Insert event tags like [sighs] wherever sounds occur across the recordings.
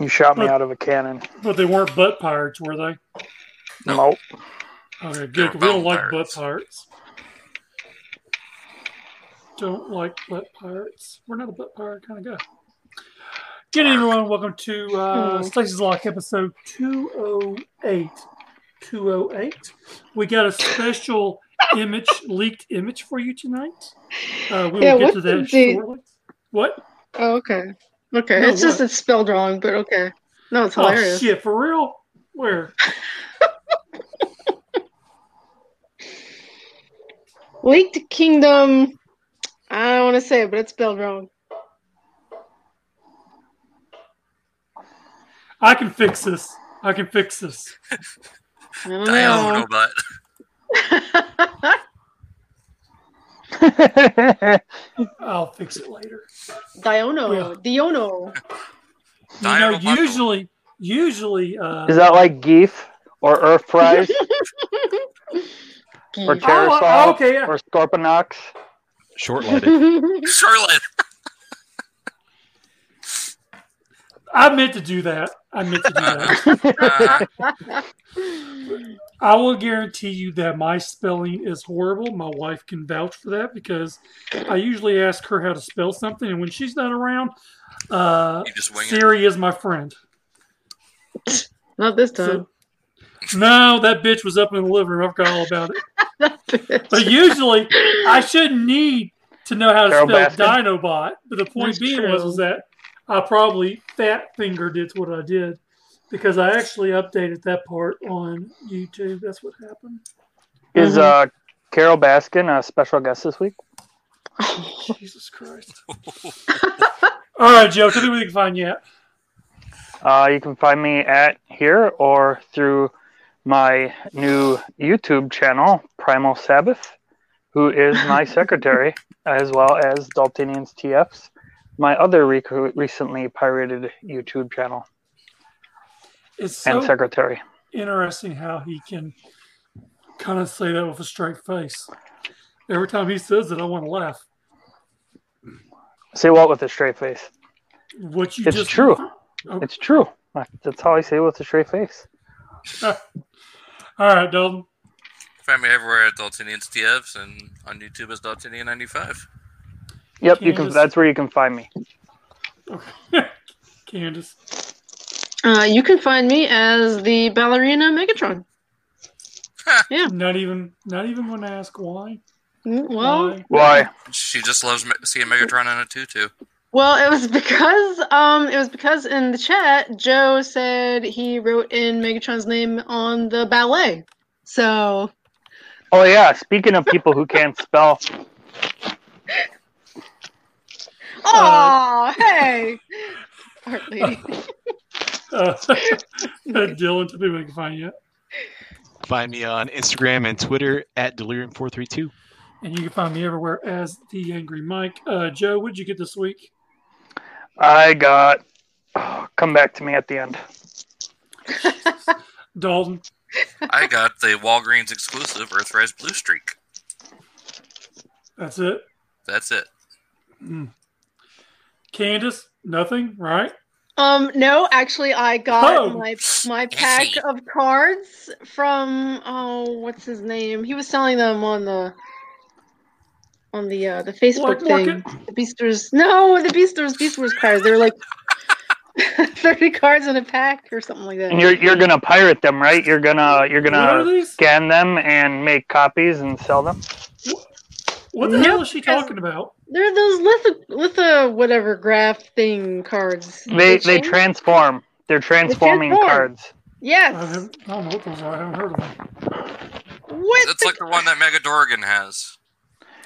You shot me But- out of a cannon. But they weren't butt pirates, were they? No. Nope. Okay, good. We don't like pirates. butt pirates. Don't like butt pirates. We're not a butt pirate kind of guy. Good evening, everyone. Welcome to uh. Stasis Lock episode 208. 208. We got a special image, leaked image for you tonight. Uh, we Yeah, will get to that the- shortly. What? Oh, okay. Okay. No, it's just it's spelled wrong, but okay. No, it's hilarious. Oh, hilarious. shit. For real? Where? [laughs] Leaked Kingdom. I don't want to say it, but it's spelled wrong. I can fix this. I can fix this. I don't Diono know. butt. [laughs] I'll fix it later. Diono. Diono. You know, usually, usually, uh, Is that like geef or earth fries [laughs] or Geek. pterosaur Oh, okay, yeah. or Scorponok? Short-legged. Charlotte. [laughs] I meant to do that. I meant to do that. [laughs] I will guarantee you that my spelling is horrible. My wife can vouch for that because I usually ask her how to spell something, and when she's not around, uh, you just wing it. Siri is my friend. Not this So, time. no, that bitch was up in the living room. I forgot all about it. [laughs] But usually, I shouldn't need to know how to Carol spell Baskin? Dinobot. But the point That's being was, was that I probably fat fingered it's what I did because I actually updated that part on YouTube. That's what happened. Is Mhm. uh, Carole Baskin a special guest this week? [laughs] [laughs] Jesus Christ. [laughs] All right, Joe, tell me where you can find you at. Uh, you can find me at here or through my new YouTube channel, Primal Sabbath, who is my secretary, as well as Daltonians TF's, my other rec- recently pirated YouTube channel It's and so secretary. interesting how he can kind of say that with a straight face. Every time he says it, I want to laugh. Say what with a straight face? What you It's just true. Oh. It's true. That's how I say it with a straight face. [laughs] All right, Dalton. Find me everywhere at Daltonians TFs and on YouTube as Daltonian95. Yep, you can. That's where you can find me. [laughs] Candace. Uh, you can find me as the ballerina Megatron. Yeah. Not even not even going to ask why. Mm, Well, Why? Why? She just loves me- seeing Megatron in a tutu. well, it was because um, it was because in the chat, Joe said he wrote in Megatron's name on the ballet. So Oh yeah. Speaking of people who can't spell, Oh, hey. [laughs] Art lady. [laughs] Uh, Dylan, tell me where you can find you. Find me on Instagram and Twitter at Delirium432. And you can find me everywhere as the Angry Mike. Uh, Joe, what'd you get this week? I got. oh, come back to me at the end. [laughs] Dalton. I got the Walgreens exclusive Earthrise Blue Streak. That's it. That's it. Mm. Candace, nothing, right? Um, no, actually, I got Oh. my my pack of cards from oh, what's his name? He was selling them on the on the uh, the Facebook Black thing. The Beasters, no, the Beasters, Beasters cards. They were like [laughs] thirty cards in a pack or something like that. And you're you're gonna pirate them, right? You're gonna you're gonna scan them and make copies and sell them. What the Nope, hell is she talking about? They're those litho litho whatever graph thing cards. They they change- transform. They're transforming transform. cards. I, Yes. haven't, I don't know what those are. I haven't heard of them. What? It's like the one that Mega Dorgan has.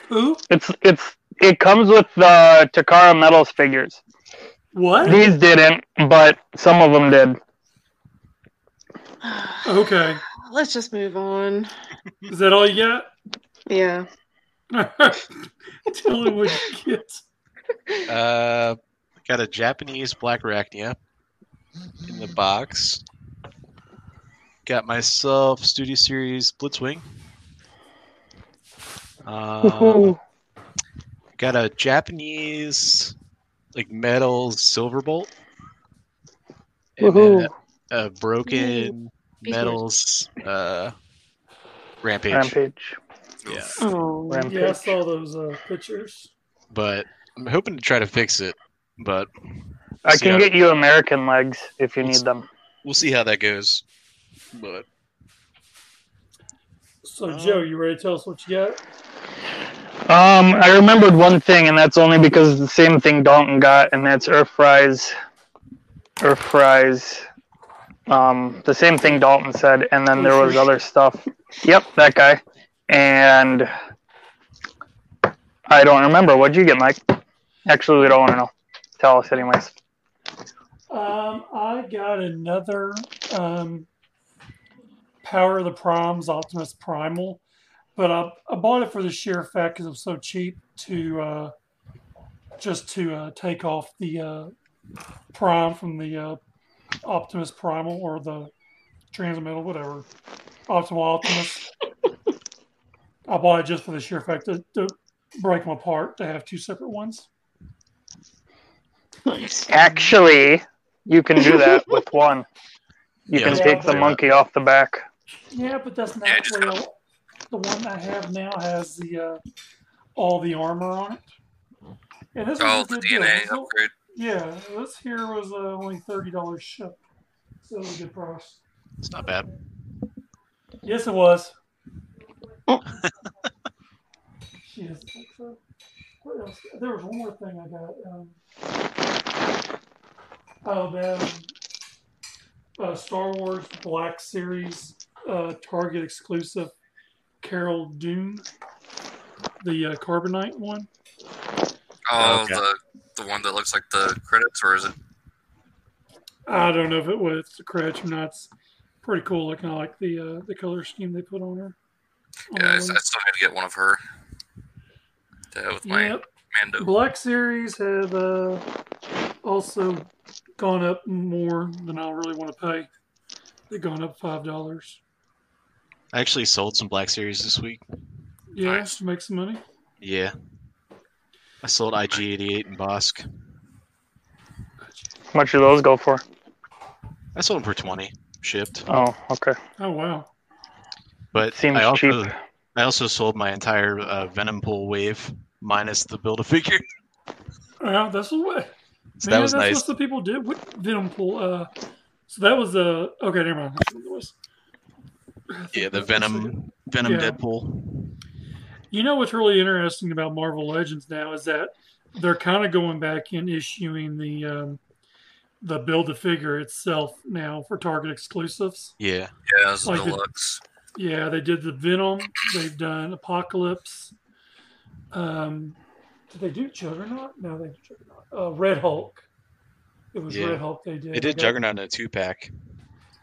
Who? It's it's it comes with the Takara Metals figures. What? These didn't, but some of them did. Okay. [sighs] Let's just move on. Is that all you got? Yeah. Got? [laughs] Tell me what you get. Uh, got a Japanese Black Arachnia in the box. Got myself Studio Series Blitzwing. Um, [laughs] got a Japanese like metal Silverbolt. and Woohoo. then uh, broken Be metals uh, rampage. Rampage. Yeah, Oh. Rampage. Yeah, I saw those uh, pictures. but I'm hoping to try to fix it. But I can how- get you American legs if you need them. we'll see how that goes. But So, Uh, Joe, you ready to tell us what you got? Um, I remembered one thing, and that's only because it's the same thing Dalton got, and that's Earthrise. Earth Fries. Um, the same thing Dalton said, and then there was other stuff. Yep, that guy. And I don't remember. What'd you get, Mike? Actually, we don't want to know. Tell us, anyways. Um, I got another um, Power of the Primes Optimus Primal, but I, I bought it for the sheer fact because it was so cheap to uh, just to uh, take off the uh, Prime from the uh, Optimus Primal or the Transmetal, whatever. Optimal Optimus. I bought it just for the sheer fact to, to break them apart to have two separate ones. Actually, you can do that [laughs] with one. You Yeah, can take do the that. monkey off the back. Yeah, but that's not Yeah, just the way. I- The one I have now has the uh, all the armor on it. And this Oh, the good deal. DNA upgrade. Yeah, this here was uh, only thirty dollars shipped, so it was a good price. it's not bad. Yes, it was. Oh. she doesn't think so. What else? There was one more thing I got. Um, oh, the um, uh, Star Wars Black Series uh, Target exclusive Cara Dune, the uh, Carbonite one. Oh, Okay. the the one that looks like the credits, or is it? I don't know if it was the credits or not. It's pretty cool looking. I like the uh, the color scheme they put on her. On Yeah, I, I still one. need to get one of her. To have with my Yep. Mando. Black Series have uh, also gone up more than I really want to pay. They've gone up five dollars. I actually sold some Black Series this week. Yeah, Nice. to make some money. Yeah, I sold IG88 and Bossk. How much do those go for? I sold them for twenty shipped. Oh, okay. Oh wow! But Seems I also cheap. I also sold my entire uh, Venom Pool wave minus the build a figure. [laughs] Yeah, that's the way. So Man, that was that's nice. what the people did with Venom Pool. Uh, so that was the okay. Never mind. That's what it was. I think Yeah, the that's what it was. Venom Venom Yeah. Deadpool. You know what's really interesting about Marvel Legends now is that they're kind of going back and issuing the um, the build a figure itself now for Target exclusives. Yeah, Yeah, it's Like the- deluxe. Yeah, they did the Venom. They've done Apocalypse. Um, did they do Juggernaut? No, they did Juggernaut. Uh, Red Hulk. It was Yeah. Red Hulk they did. they did got- Juggernaut in a two pack.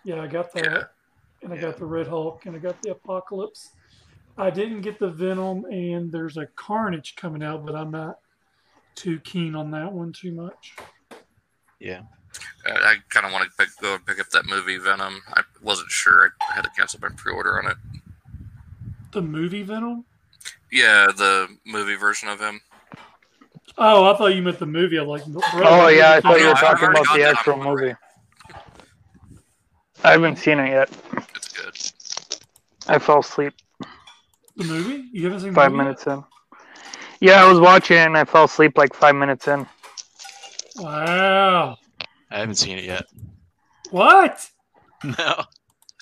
Yeah, I got that. Yeah. And I got the Red Hulk and I got the Apocalypse. I didn't get the Venom and there's a Carnage coming out, but I'm not too keen on that one too much. Yeah, Uh, I, I kind of want to pick, go and pick up that movie Venom. I wasn't sure. I had to cancel my pre-order on it. The movie Venom? Yeah, the movie version of him. Oh, I thought you meant the movie. I like. Oh yeah, I thought you were talking about the actual movie. I haven't seen it yet. It's good. I fell asleep The movie? You haven't seen the five movie minutes in. Yeah, I was watching and I fell asleep like five minutes in. Wow. I haven't seen it yet. What? [laughs] No.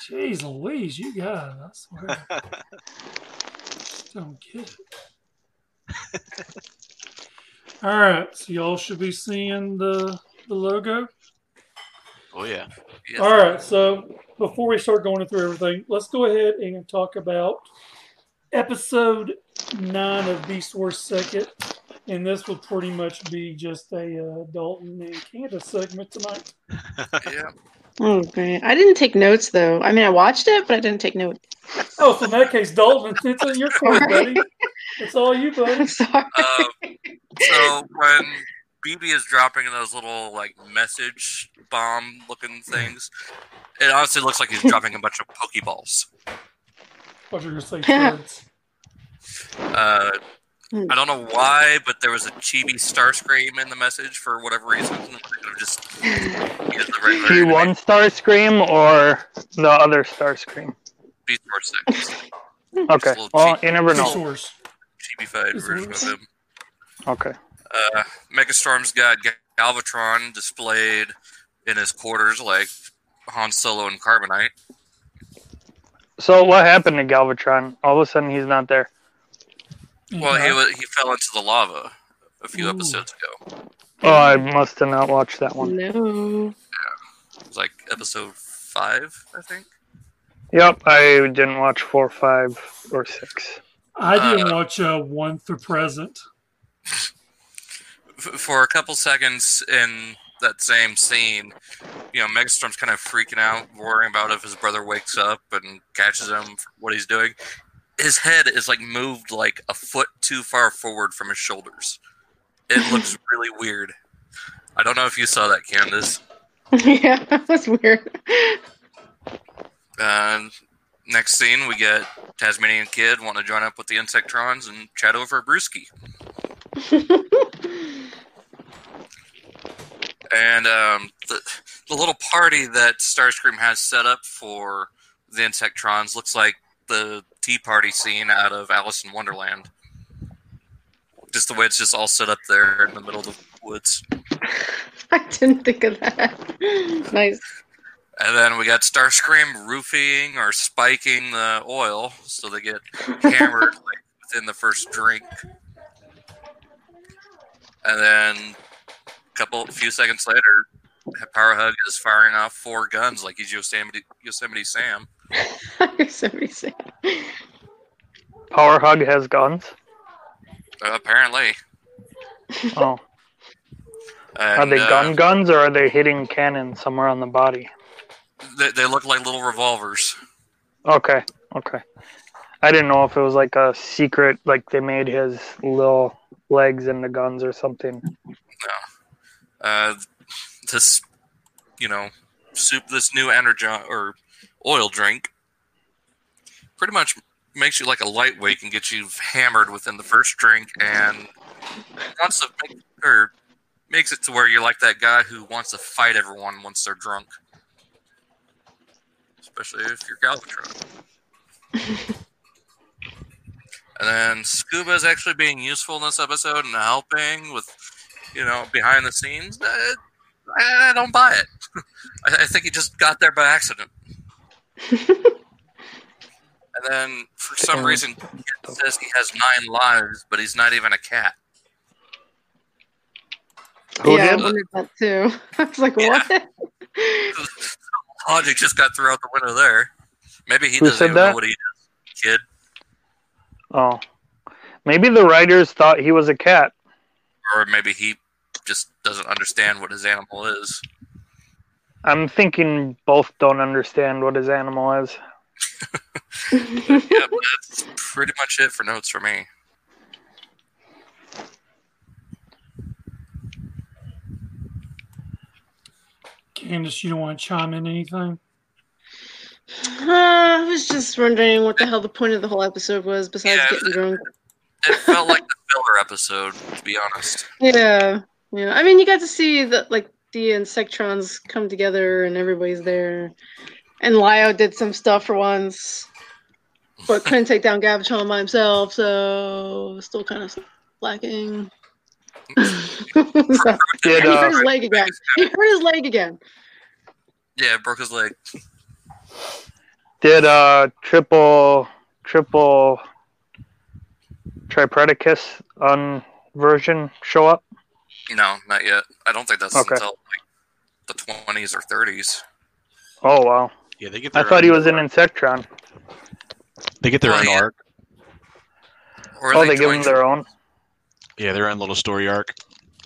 Jeez Louise, you got it. I swear. Just [laughs] don't get it. All right, so y'all should be seeing the the logo. Oh yeah. Yes. All right, so before we start going through everything, let's go ahead and talk about episode nine of Beast Wars Second, and this will pretty much be just a uh, Dalton and Candace segment tonight. [laughs] Yeah. Oh, great. I didn't take notes though. I mean, I watched it, but I didn't take notes. Oh, so in that case, Dalton, it's on your [laughs] court, buddy. It's all you, buddy. I'm sorry. Um, so when BB is dropping those little like message bomb looking things, it honestly looks like he's [laughs] dropping a bunch of Pokeballs. What you're gonna say, Fred's. Uh, I don't know why, but there was a chibi Starscream in the message for whatever reason. I could have just used the Very, very G1 Starscream or the other Starscream? Beast Wars Six. Okay. Well, cheap. you never know. source. chibi-fied Is version of him. Okay. Uh, Megastorm's got Galvatron displayed in his quarters like Han Solo and Carbonite. So what happened to Galvatron? All of a sudden he's not there. Well, he Yeah. wa he fell into the lava a few Ooh. episodes ago. Oh, I must have not watched that one. No. It was like episode five, I think. Yep, I didn't watch four, five, or six. I didn't uh, watch uh, one through present. [laughs] For a couple seconds in that same scene, you know, Megastorm's kind of freaking out, worrying about if his brother wakes up and catches him for what he's doing. His head is like moved like a foot too far forward from his shoulders. It looks [laughs] really weird. I don't know if you saw that, Candace. [laughs] yeah, that was weird. Uh, next scene, we get Tasmanian Kid want to join up with the Insectrons and chat over a brewski. [laughs] And um, the, the little party that Starscream has set up for the Insectrons looks like the tea party scene out of Alice in Wonderland. Just the way it's just all set up there in the middle of the woods. [laughs] I didn't think of that. [laughs] nice. And then we got Starscream roofing or spiking the oil so they get hammered [laughs] like within the first drink. And then a couple, a few seconds later, Power Hug is firing off four guns like he's Yosemite, Yosemite Sam. [laughs] Power Hug has guns. Uh, apparently, Oh, and, [laughs] are they uh, gun guns or are they hitting cannon somewhere on the body? They, they look like little revolvers. Okay, okay. I didn't know if it was like a secret, like they made his little legs into guns or something. No. Uh, this, you know, soup. This new energy or oil drink pretty much makes you like a lightweight and gets you hammered within the first drink, and wants to make or makes it to where you're like that guy who wants to fight everyone once they're drunk, especially if you're Galvatron. and then Scuba is actually being useful in this episode and helping with, you know, behind the scenes. I, I don't buy it. [laughs] I, I think he just got there by accident. And then, for some reason, it says he has nine lives, but he's not even a cat. Who yeah, did? I wondered that too. [laughs] I was like, Yeah. what? [laughs] Logic just got thrown out the window there. Maybe he Who doesn't said even know what he is, kid. Oh, maybe the writers thought he was a cat. Or maybe he just doesn't understand what his animal is. I'm thinking both don't understand what his animal is. yep, that's pretty much it for notes for me. Candace, you don't want to chime in anything? Uh, I was just wondering what the hell the point of the whole episode was besides Yeah. getting drunk. It felt like the filler episode, to be honest. Yeah, yeah. I mean, you got to see that like the Insectrons come together and everybody's there. And Lio did some stuff for once, but couldn't take down Galvatron by himself, so still kind of lacking. [laughs] So- Did he hurt uh, his leg again. He hurt his leg again. Yeah, broke his leg. did uh triple triple Tripredacus on version show up? No, not yet. I don't think that's Okay. until like the twenties or thirties. Oh wow! Yeah, they get. I Their thought he own- was in Insectron. They get their Well, own yeah. arc. Or Oh, they give join- him their own. Yeah, their own little story arc.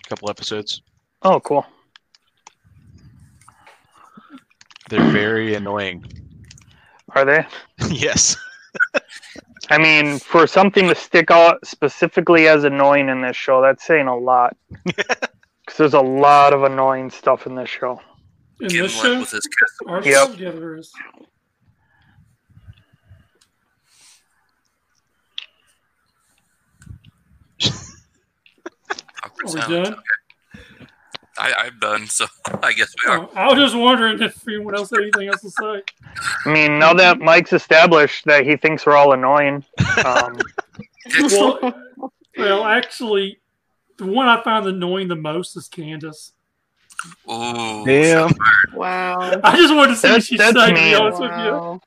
A couple episodes. Oh, cool. They're very annoying. Are they? [laughs] yes. [laughs] I mean, for something to stick out specifically as annoying in this show, that's saying a lot. [laughs] Because there's a lot of annoying stuff in this show. In this show, with his kiss. our Yep. show, yeah, there is. awkward Are we silence. done? I, I'm done, so [laughs] I guess we are. I was just wondering if anyone else had anything else to say. I mean, now that Mike's established that he thinks we're all annoying, um, [laughs] Well, well, actually, the one I found annoying the most is Candace. Oh, Damn. Wow. I just wanted to see what That's- she said. To be mean. honest with you. Wow.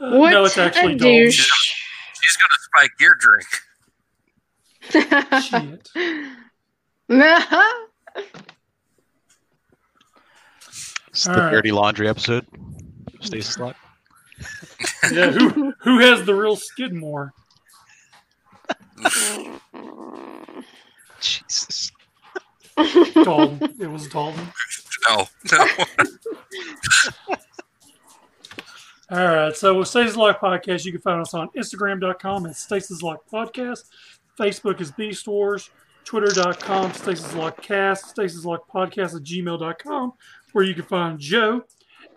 Uh, [laughs] no, What it's actually a Dalton. douche. she's gonna spike your drink. Shit. It's the right. dirty laundry episode. Stasis lock. Yeah, who who has the real Skidmore? Jesus. Dalton. It was Dalton. No, no. All right. So with Stasis Lock Podcast, you can find us on Instagram.com at Stasis Lock Podcast. Facebook is Beast Wars. Twitter.com, Stasis Lock Cast, Stasis Lock Podcast at gmail.com, where you can find Joe.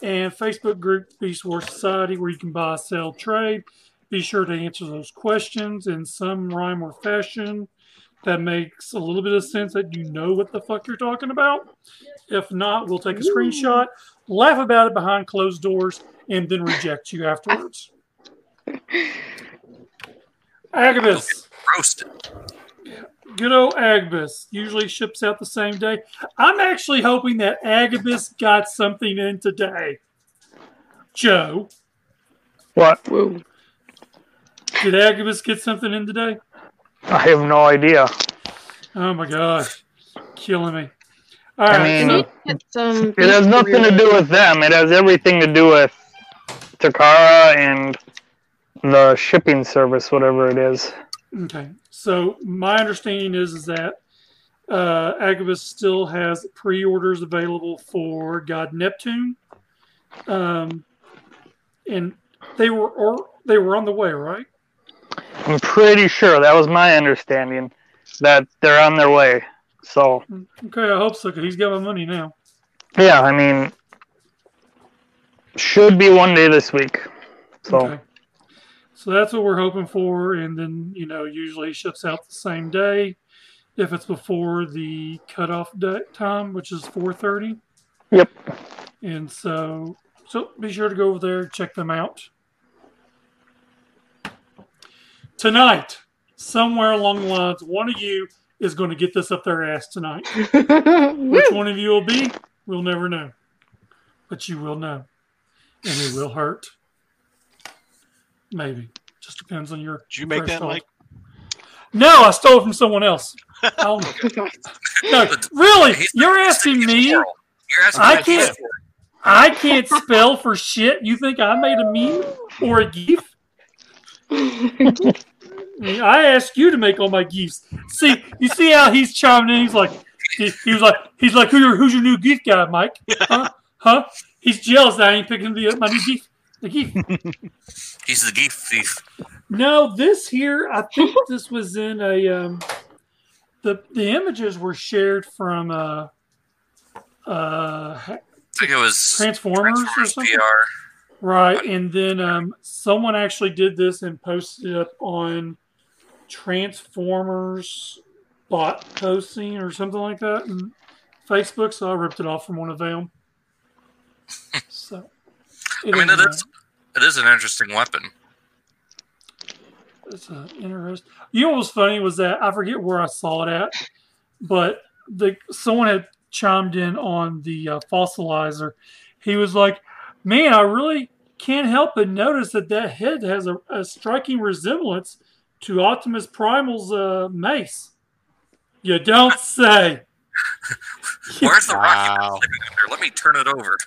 And Facebook group Beast Wars Society, where you can buy, sell, trade. Be sure to answer those questions in some rhyme or fashion that makes a little bit of sense that you know what the fuck you're talking about. If not, we'll take a screenshot, laugh about it behind closed doors, and then reject you afterwards. [laughs] Agabus, Roasted. good old Agabus, usually ships out the same day. I'm actually hoping that Agabus got something in today. Joe, what? Whoa. did Agabus get something in today? I have no idea. Oh my gosh, killing me. All I right, mean, so- Can you get some It has nothing to do with them. It has everything to do with Takara and the shipping service, whatever it is. Okay, so my understanding is is that uh, Agabus still has pre-orders available for God Neptune, um, and they were or they were on the way, right? I'm pretty sure that was my understanding that they're on their way. So Okay, I hope so. Cause he's got my money now. yeah, I mean, should be one day this week. So Okay. So that's what we're hoping for, and then you know usually it ships out the same day if it's before the cutoff time, which is four thirty. yep. And so, so be sure to go over there check them out. Tonight, somewhere along the lines, one of you is going to get this up their ass tonight. [laughs] Which one of you will be, we'll never know. But you will know. And it will hurt. Maybe. Just depends on your. Did you make that, threshold. Mike? No, I stole it from someone else. [laughs] I don't- [laughs] no, really? He's- You're he's asking me? You're asking I can't- I can't spell for shit. You think I made a meme or a gif? [laughs] I mean, asked you to make all my gifs. See, you see how he's chiming in. He's like, he, he was like, he's like, Who your, who's your new gif guy, Mike? Huh? Huh? He's jealous that I ain't picking the, my new gif. The gif. [laughs] He's the geef thief. No, this here, I think [laughs] this was in a. Um, the the images were shared from uh, uh, I think it was Transformers or something. PR. Right, and then um, someone actually did this and posted it up on Transformers bot posting or something like that in Facebook. So I ripped it off from one of them. [laughs] So, I mean, is, it is it is an interesting weapon. It's uh, interest. You know what was funny was that I forget where I saw it at, but the someone had chimed in on the uh, fossilizer. He was like, "Man, I really can't help but notice that that head has a, a striking resemblance to Optimus Primal's uh, mace." You don't say. [laughs] Where's the Wow. rocket? Let me turn it over.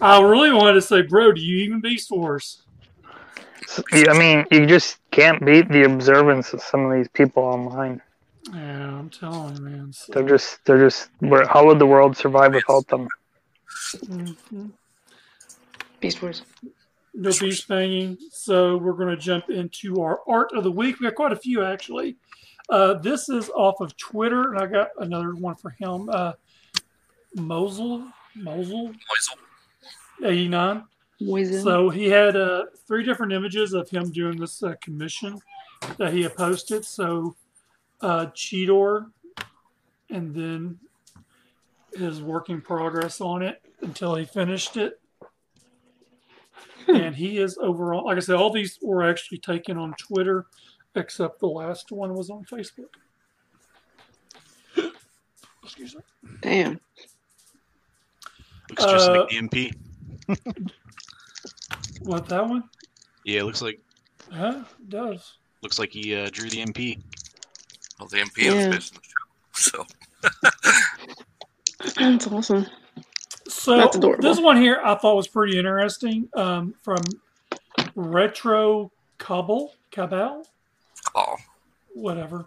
I really wanted to say, bro, do you even Beast Wars? I mean, you just can't beat the observance of some of these people online. Yeah, I'm telling you, man. So. They're just, they're just, where, how would the world survive without them? Mm-hmm. Beast Wars. No beast banging. So we're going to jump into our art of the week. We got quite a few, actually. Uh, this is off of Twitter, and I got another one for him. Uh, Mosel, Mosel. 89. So he had uh, three different images of him doing this uh, commission that he had posted. So uh, Cheetor, and then his working progress on it until he finished it. And he is overall, like I said, all these were actually taken on Twitter, except the last one was on Facebook. Excuse me. Damn. Looks just uh, like the MP. [laughs] What that one? Yeah, it looks like Huh? It does. looks like he uh, drew the MP. Well, the MP was Yeah. based the show. So [laughs] That's awesome. So That's adorable. this one here I thought was pretty interesting. Um, from Retro Cabal, Cabal, oh, whatever.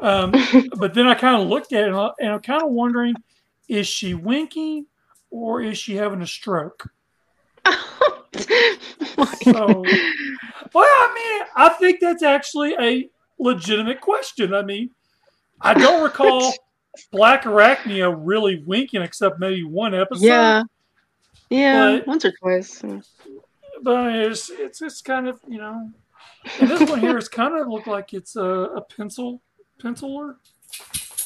Um, [laughs] but then I kind of looked at it and, I, and I'm kind of wondering: is she winking or is she having a stroke? [laughs] So, well, I mean, I think that's actually a legitimate question. I mean, I don't recall [laughs] Black Arachnia really winking except maybe one episode. yeah. Yeah, But- once or twice. but it's it's it's kind of you know, and this one here is kind of look like it's a, a pencil penciler,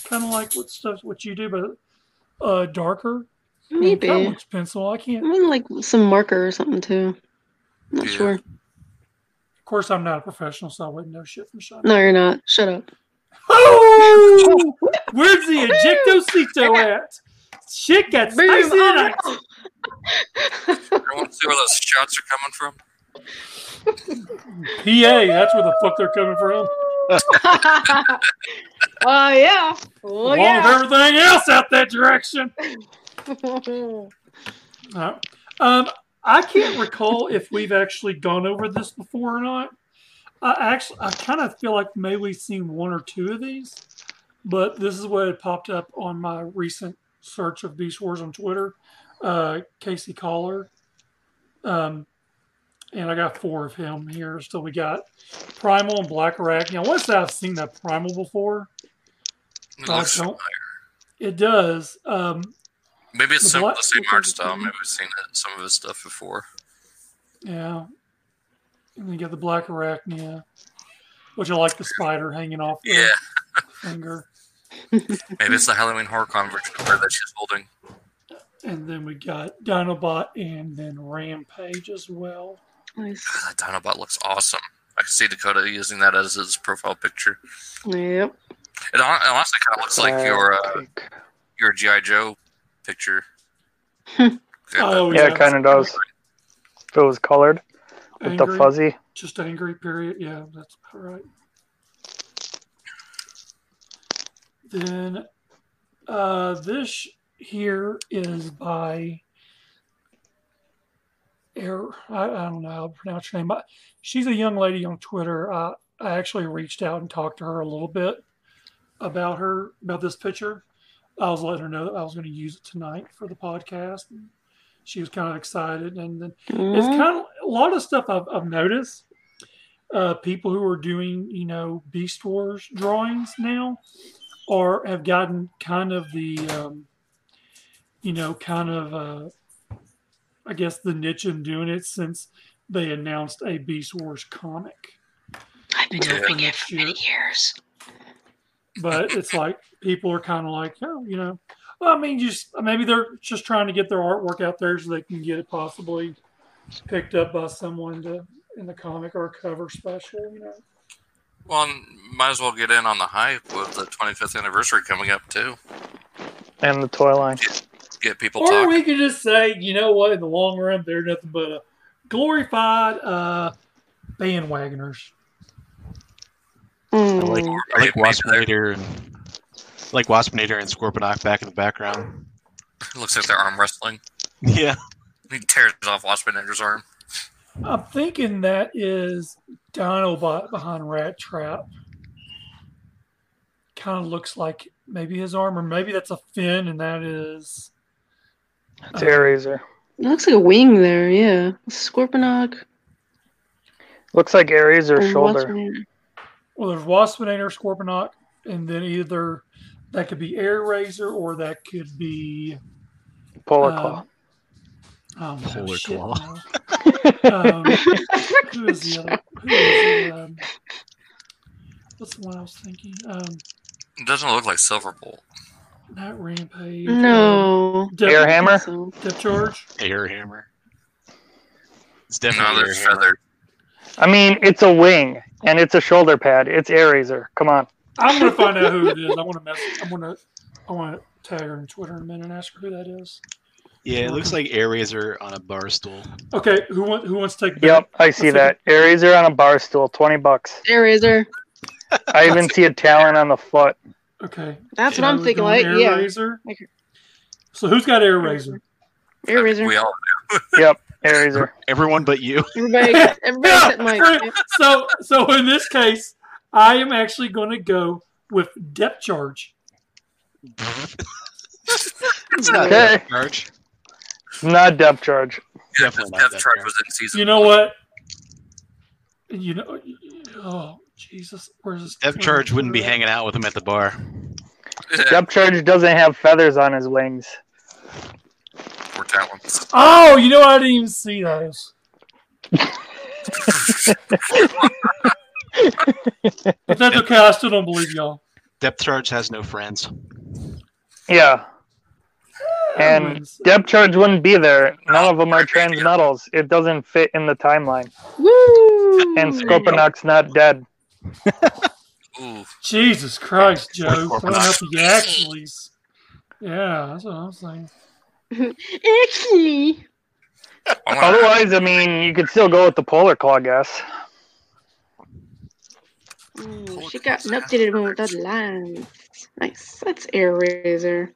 kind of like what stuff what you do, but uh darker. Maybe. Kind of looks pencil. I I can't. I mean, like some marker or something too. I'm not Yeah. sure. Of course, I'm not a professional, so I wouldn't know shit from Sean. No, you're not. Shut up. Oh, [laughs] where's the ejectocito [laughs] at? Shit got spicy Boom. tonight. everyone see where those shots are coming from? PA, that's where the fuck they're coming from. [laughs] Oh yeah. Oh Along with yeah. everything else out that direction. Uh, um, I can't recall if we've actually gone over this before or not. I actually, I kind of feel like maybe we've seen one or two of these, but this is what had popped up on my recent search of Beast Wars on Twitter. Uh, Casey Collar, um, and I got four of him here. So we got Primal and Black want to say I've seen that Primal before. It I don't- It does. Um, Maybe it's The some, black- the same art style. Maybe we've seen it, some of his stuff before. Yeah. And you got the black arachnia, which I like the spider hanging off the Yeah, finger. [laughs] maybe it's the Halloween horror con version that she's holding. And then we got Dinobot and then Rampage as well. nice. That Dinobot looks awesome. I can see Dakota using that as his profile picture. Yep. It hon- honestly kind of looks like your uh, your GI Joe picture. [laughs] Oh, yeah, it kind of does. If it was colored with Angry, the fuzzy. Just angry, period. Yeah, that's about right. Then uh, this here is by Air. I, I don't know how to pronounce her name, but she's a young lady on Twitter. Uh, I actually reached out and talked to her a little bit about her about this picture. I was letting her know that I was going to use it tonight for the podcast. And she was kind of excited, and then it's Mhm. kind of a lot of stuff I've, I've noticed. Uh, people who are doing, you know, Beast Wars drawings now, or have gotten kind of the, um, you know, kind of, uh, I guess, the niche in doing it since they announced a Beast Wars comic. I've been you know, doing it next for many years. But it's like people are kind of like, oh, you know, well, I mean, just maybe they're just trying to get their artwork out there so they can get it possibly picked up by someone to in the comic or cover special, you know. Well, might as well get in on the hype with the 25th anniversary coming up too. And the toy line. Get people Or talking. we could just say, you know what, in the long run, they're nothing but a glorified uh, bandwagoners. I like Mm. I like Waspinator and I like Waspinator and Scorponok back in the background. It looks like they're arm wrestling. [laughs] Yeah. He tears off Waspinator's arm. I'm thinking that is Dinobot behind Rat Trap. Kind of looks like maybe his arm, or maybe that's a fin, and that is. It's Airazor. It looks like a wing there. Yeah. Scorponok. Looks like Airazor and shoulder. Waspinator. Well, there's Waspinator, Scorponok, and then either that could be Air Razor or that could be. Polar um, claw. Oh, no, Polar shit, Claw. no. um, [laughs] who is the other? Who is the, um, what's the one I was thinking? Um, It doesn't look like Silver Bolt. not Rampage. No. Um, Depth, Airhammer? So, Depth Charge. Air hammer. It's No, definitely there's air hammer. feathers. I mean, it's a wing and it's a shoulder pad. It's Air Razor. Come on. I'm gonna [laughs] find out who it is. I want to mess. I'm gonna. I want to tag her on Twitter in a minute and ask her who that is. Yeah, it looks like air razor on a bar stool. Okay, who want, who wants to take? a Yep, I see that. Air Razor on a bar stool, twenty bucks. Air Razor. I even see a talon on the foot. Okay, That's what I'm thinking. Like, Air yeah. Razor. So who's got Air Razor? Air Razor. We all do. Yep, Air Razor. Everyone but you. [laughs] Everybody, [laughs] everybody except Mike. so so in this case, I am actually going to go with Depth Charge. It's not Okay. a charge. Not depth charge. yeah, Definitely not Death that Charge fair. was in season. You know what? You know, oh Jesus, where's this? Depth charge wouldn't be hanging out with him at the bar. Depth charge doesn't have feathers on his wings. Poor talents. Oh, you know I didn't even see those. But that's okay. I still don't believe y'all. Depth charge has no friends. Yeah. And depth charge wouldn't be there. None of them are trans metals. It doesn't fit in the timeline. Woo! And Scorponok's not dead. [laughs] Jesus Christ, Joe, Or throwing not. up the actuallys. Yeah, that's what I'm saying. Actually, Otherwise, I mean, you could still go with the polar claw, I guess. mm, she got an updated one without the lines. Nice. That's Air Razor.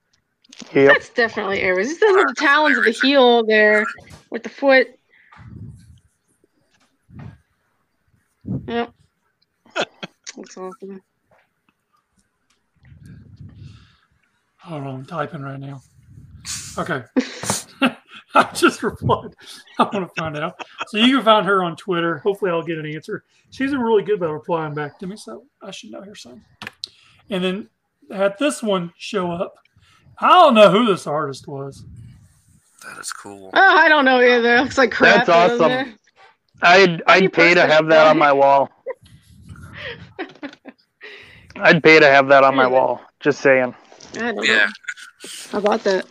Yep. That's definitely Air Razor. This doesn't have the talons of the heel there with the foot. Yep. That's awesome. Hold on, I'm typing right now. Okay. [laughs] I just replied. I want to find out. So you can find her on Twitter. Hopefully, I'll get an answer. She's been really good about replying back to me, so I should know her son. And then had this one show up. I don't know who this artist was. that is cool. Oh, I don't know either. It looks like crap. That's awesome. I'd [laughs] I'd pay to have that on my wall. I'd pay to have that on my wall. Just saying. Yeah, know. How about that?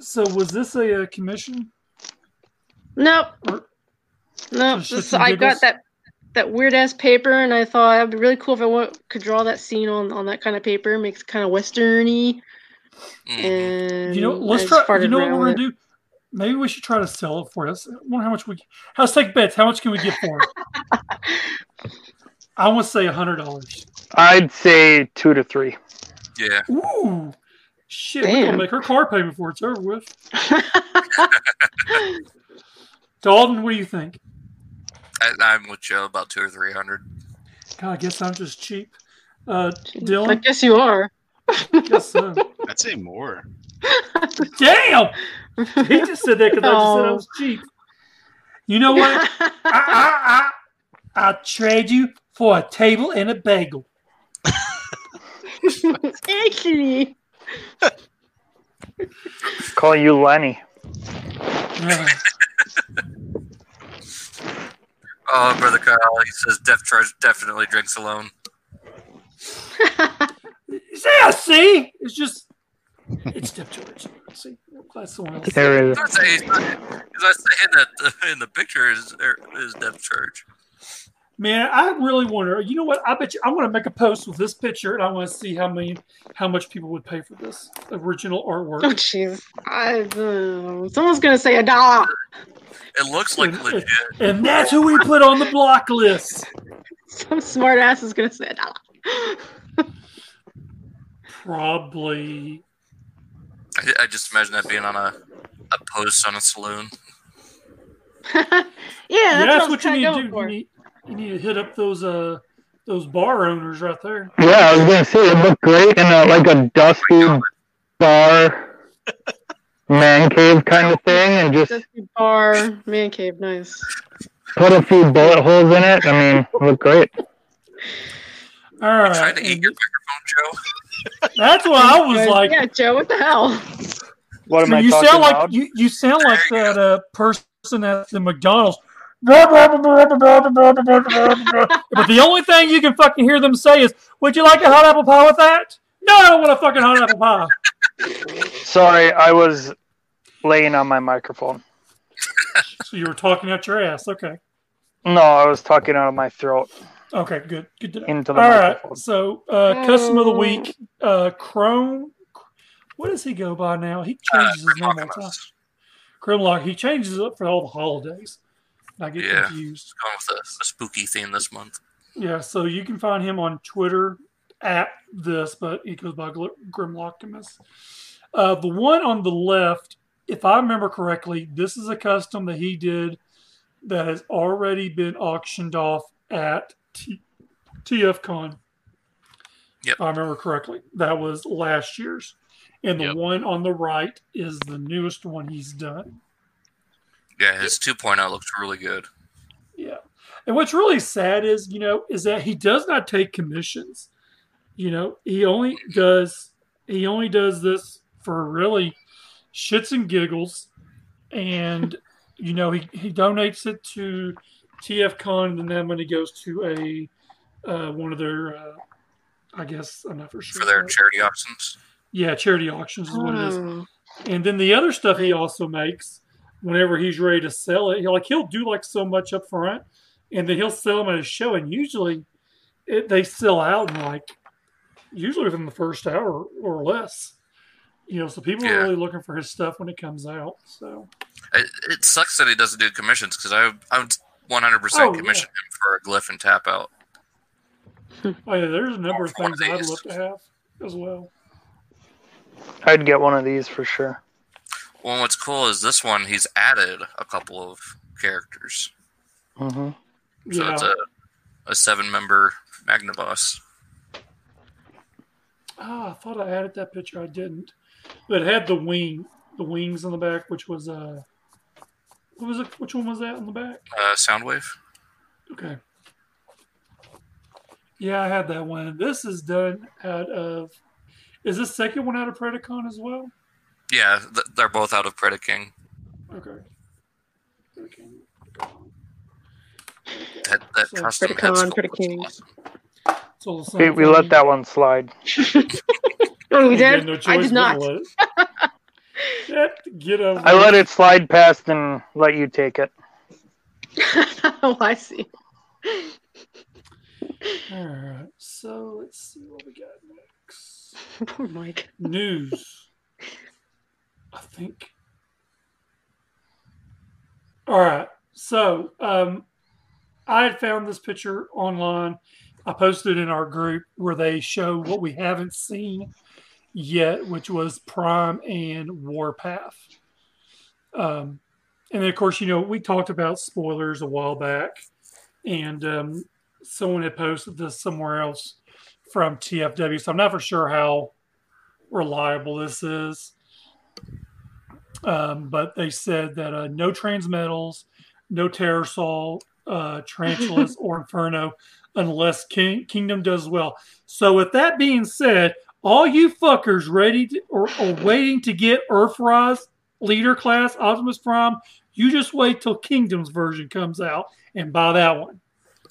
So was this a, uh commission? Nope. Or- No, Just this, I got that that weird ass paper, and I thought it'd be really cool if I wa- could draw that scene on on that kind of paper. Makes it kind of westerny. Mhm. And You know, let's try. You know what we're gonna do? Maybe we should try to sell it for us. I wonder how much we. Let's take bets. How much can we get for it? [laughs] I want to say a hundred dollars. I'd say two to three. yeah. Ooh, shit! We're gonna make her car payment before it's over with. [laughs] Dalton, what do you think? I, I'm with Joe about two or three hundred. God, I guess I'm just cheap. Uh, I guess you are. guess so. [laughs] I'd say more. Damn, he [laughs] just said that because I just said I Oh. was cheap. You know what? I, I, I, I'll trade you for a table and a bagel. Actually, Call you Lenny. Yeah. [laughs] Oh, brother Kyle, he says Depth Charge definitely drinks alone. [laughs] Yeah, see, it's just it's Dip Charge. See, that's the one else. There I is. was saying, he's not saying that uh, in the picture is is Depth Charge. Man, I really wonder. You know what? I bet you I want to make a post with this picture, and I want to see how many, how much people would pay for this original artwork. oh jeez, uh, someone's gonna say a dollar. It looks like And- legit. And that's who we put on the block list. Some smart ass is gonna say a dollar. Probably. I, I just imagine that being on a, a post on a saloon. yeah, that's, [laughs] Yeah, that's what, what you need kinda to going do. For. You need, to hit up those uh those bar owners right there. Yeah, I was gonna say it looked great in a like a dusty bar man cave kind of thing, and just Dusty bar, man cave, nice. put a few bullet holes in it. I mean, it looked great. All right. You right, trying to eat your microphone, Joe? that's what I was like. yeah, Joe, what the hell? What am I I mean, you talking sound like you, you sound like that uh, person at the McDonald's but the only thing you can fucking hear them say is, "Would you like a hot apple pie with that?" No, I don't want a fucking hot apple pie. Sorry, I was laying on my microphone. So you were talking out your ass, okay? No, I was talking out of my throat. Okay, good. Good. To know. Into the All microphone. right. So, uh, oh. of the week, uh, Chrome. What does he go by now? He changes uh, his name all the time. Grimlock. He changes it up for all the holidays. I get Yeah. confused. Going with the, the spooky theme this month. Yeah. So you can find him on Twitter at this, but he goes by Grimlockimus. Uh, the one on the left, if I remember correctly, this is a custom that he did that has already been auctioned off at T- TFCon. Yep. If I remember correctly. That was last year's. And the Yep. one on the right is the newest one he's done. Yeah, his 2.0 looks really good. Yeah. And what's really sad is, you know, is that he does not take commissions. You know, he only does he only does this for really shits and giggles. And, [laughs] you know, he, he donates it to TFCon and then when he goes to a uh, one of their uh, I guess I'm not for sure. For their charity auctions. yeah, charity auctions is what it is. Oh. And then the other stuff he also makes, whenever he's ready to sell it, he'll like he'll do like so much up front, and then he'll sell them at a show, and usually it, they sell out in like usually within the first hour or less. You know, so people Yeah. are really looking for his stuff when it comes out. So It, it sucks that he doesn't do commissions because I I would 100% Oh, commission him for a glyph and tap out. oh yeah, there's a number of things I'd these. love to have as well. I'd get one of these for sure. Well, what's cool is this one he's added a couple of characters, hmm so yeah. it's a a seven member Magnaboss. Ah, I thought I added that picture. I didn't. But it had the wing, the wings on the back, which was uh, what was it? Which one was that on the back? Uh, Soundwave. Okay. Yeah, I had that one. This is done out of. Is this second one out of Predacon as well? Yeah, th- they're both out of Predaking. Okay. Okay. That that So custom Predacon, head sculpt Predaking. awesome. It's all the We, same we let thing. that one slide. [laughs] Oh, we did? no I did not. to let it. [laughs] Get- Get over I let it slide past and let you take it. [laughs] oh, I see. All right. So let's see what we got next. Oh Poor Mike. news. I think. All right. So um, I had found this picture online. I posted it in our group where they show what we haven't seen yet, which was Prime and Warpath. Um, and then, of course, you know, we talked about spoilers a while back, and um, someone had posted this somewhere else from TFW. So I'm not for sure how reliable this is. Um, but they said that uh, no transmetals, no Terrorsaur, uh, Tarantulas, [laughs] or Inferno, unless King- Kingdom does well. So, with that being said, all you fuckers ready to, or, or waiting to get Earthrise leader class Optimus Prime, you just wait till Kingdom's version comes out and buy that one.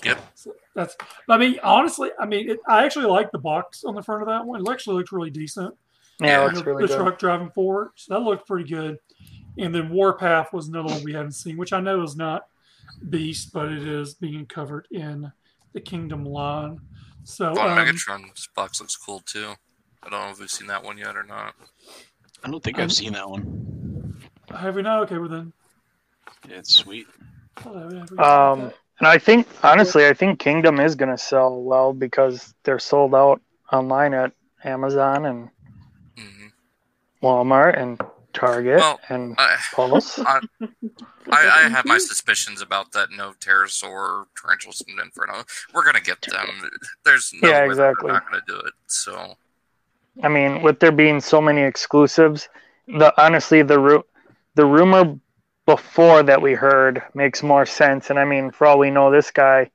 Yep. So that's. I mean, honestly, I mean, it, I actually like the box on the front of that one. It actually looks really decent. Yeah, Yeah, it looks the, really the good. truck driving forward. So that looked pretty good. And then Warpath was another one we hadn't seen, which I know is not Beast, but it is being covered in the Kingdom line. So Von um, Megatron's box looks cool too. I don't know if we've seen that one yet or not. I don't think Um, I've seen that one. have we not? Okay, well then. Yeah, it's sweet. Oh, have we- have we- Um, and I think honestly, I think Kingdom is gonna sell well because they're sold out online at Amazon and Walmart and Target Well, and I, Pulse. I, I have my [laughs] suspicions about that no Terrorsaur, tarantulas, and inferno. We're gonna get them. There's no Yeah, way that exactly. We're not gonna do it. So I mean, with there being so many exclusives, the honestly the ru- the rumor before that we heard makes more sense. And I mean, for all we know, this guy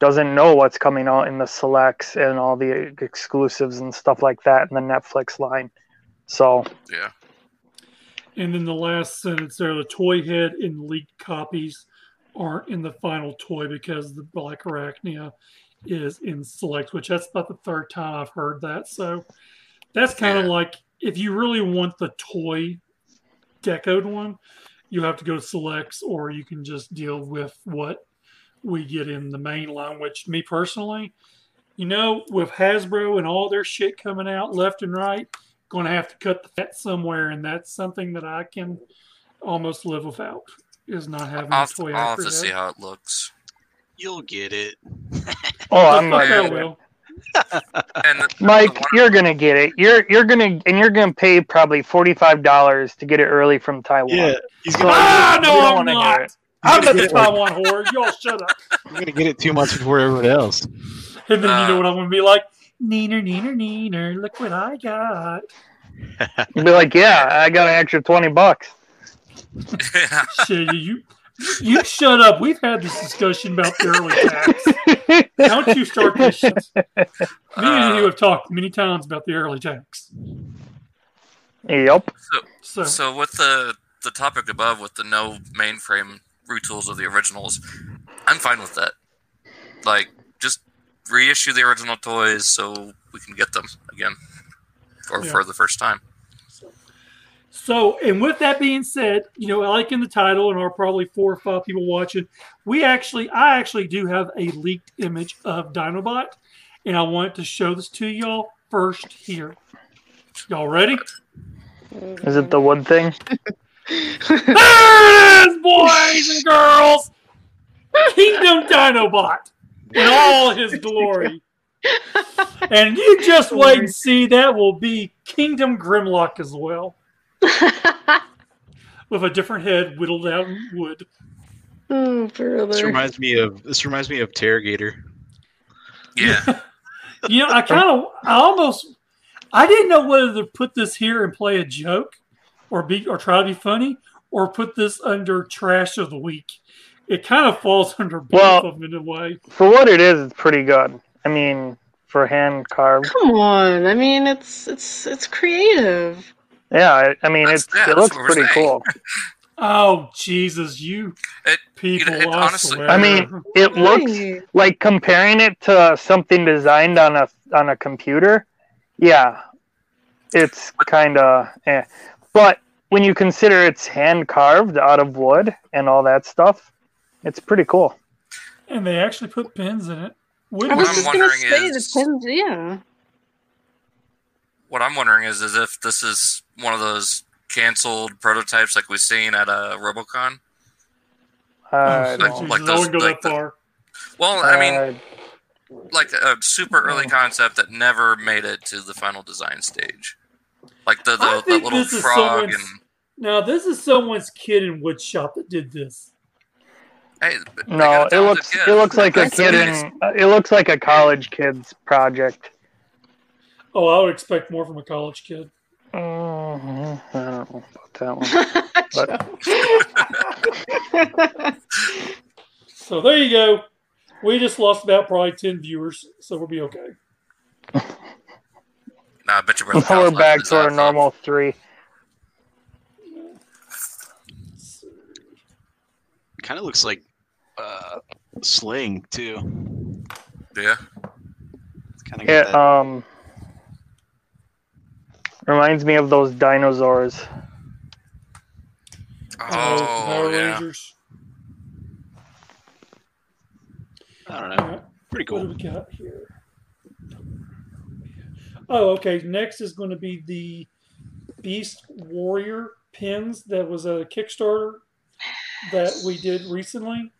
doesn't know what's coming out in the selects and all the exclusives and stuff like that in the Netflix line. So yeah, And then the last sentence there the toy head in leaked copies aren't in the final toy because the Blackarachnia is in select, which that's about the third time I've heard that. So that's kind of Yeah. like if you really want the toy decoed one, you have to go to selects, or you can just deal with what we get in the main line. Which me personally, you know, with Hasbro and all their shit coming out left and right, going to have to cut the fat somewhere, and that's something that I can almost live without. Is not having I'll, a toy I'll have after to see how it looks. You'll get it. [laughs] Oh, I'm not. I gonna get will. And the, Mike, the you're gonna get it. You're you're gonna and you're gonna pay probably forty five dollars to get it early from Taiwan. Yeah, he's So gonna, Ah, no, I'm not. I'm gonna the get it like- Taiwan whore. Y'all shut up. you're gonna get it two months before everyone else. And then you know Uh, what I'm gonna be like? Neener, neener, neener. Look what I got. You'd be like, yeah, I got an extra twenty bucks. [laughs] Shit, you, you shut up. We've had this discussion about the early tax. Don't you start this shit. Me and you have talked many times about the early tax. Yep. So, so with the the topic above, with the no mainframe retools of the originals, I'm fine with that. Like, just reissue the original toys so we can get them again, or Yeah. for the first time. So, and with that being said, you know, like in the title, and are probably four or five people watching, we actually, I actually do have a leaked image of Dinobot, and I want to show this to y'all first here. Y'all ready? Is it the one thing? there it is, boys and girls! Kingdom Dinobot in all his glory. [laughs] And you just wait and see that will be Kingdom Grimlock as well, [laughs] with a different head whittled out in wood. oh, This reminds me of this reminds me of Terrogator. Yeah, [laughs] You know, I kind of, I almost, I didn't know whether to put this here and play a joke, or be, or try to be funny, or put this under trash of the week. It kind of falls [laughs] under both Well- of them in a way. For what it is, it's pretty good. I mean, for hand carved. Come on. I mean, it's it's it's creative. Yeah, I, I mean, That's- it's, yeah, it looks pretty saying. cool. [laughs] Oh Jesus, you It- people! it I honestly- swear. I mean, it looks like comparing it to something designed on a on a computer. Yeah, it's kind of eh. But when you consider it's hand carved out of wood and all that stuff, it's pretty cool. and they actually put pins in it. Wood I What was I'm just gonna wondering say is- the pins. Yeah. what I'm wondering is, is if this is one of those canceled prototypes like we've seen at a RoboCon. I Oh, don't- like I those- wouldn't go like that the- far. Well, I mean, uh, like a super early concept that never made it to the final design stage. Like the, I the, the think little frog and Now, this is someone's kid in woodshop that did this. Hey, no, it looks it looks like a kid in uh, it looks like a college kid's project. Oh, I would expect more from a college kid. Mhm, I don't know about that one. [laughs] but... [laughs] So there you go. We just lost about probably ten viewers, so we'll be okay. Nah, I bet you brother [laughs] Now Kyle's we're back to our his ass up. normal three. Kind of looks like uh, Sling too. Yeah, Kind of It that. um reminds me of those dinosaurs. Oh, Power yeah. Rangers. I don't know. Alright, Pretty What do cool. we got here? Oh, okay. Next is going to be the Beast Warrior pins. That was a Kickstarter that we did recently.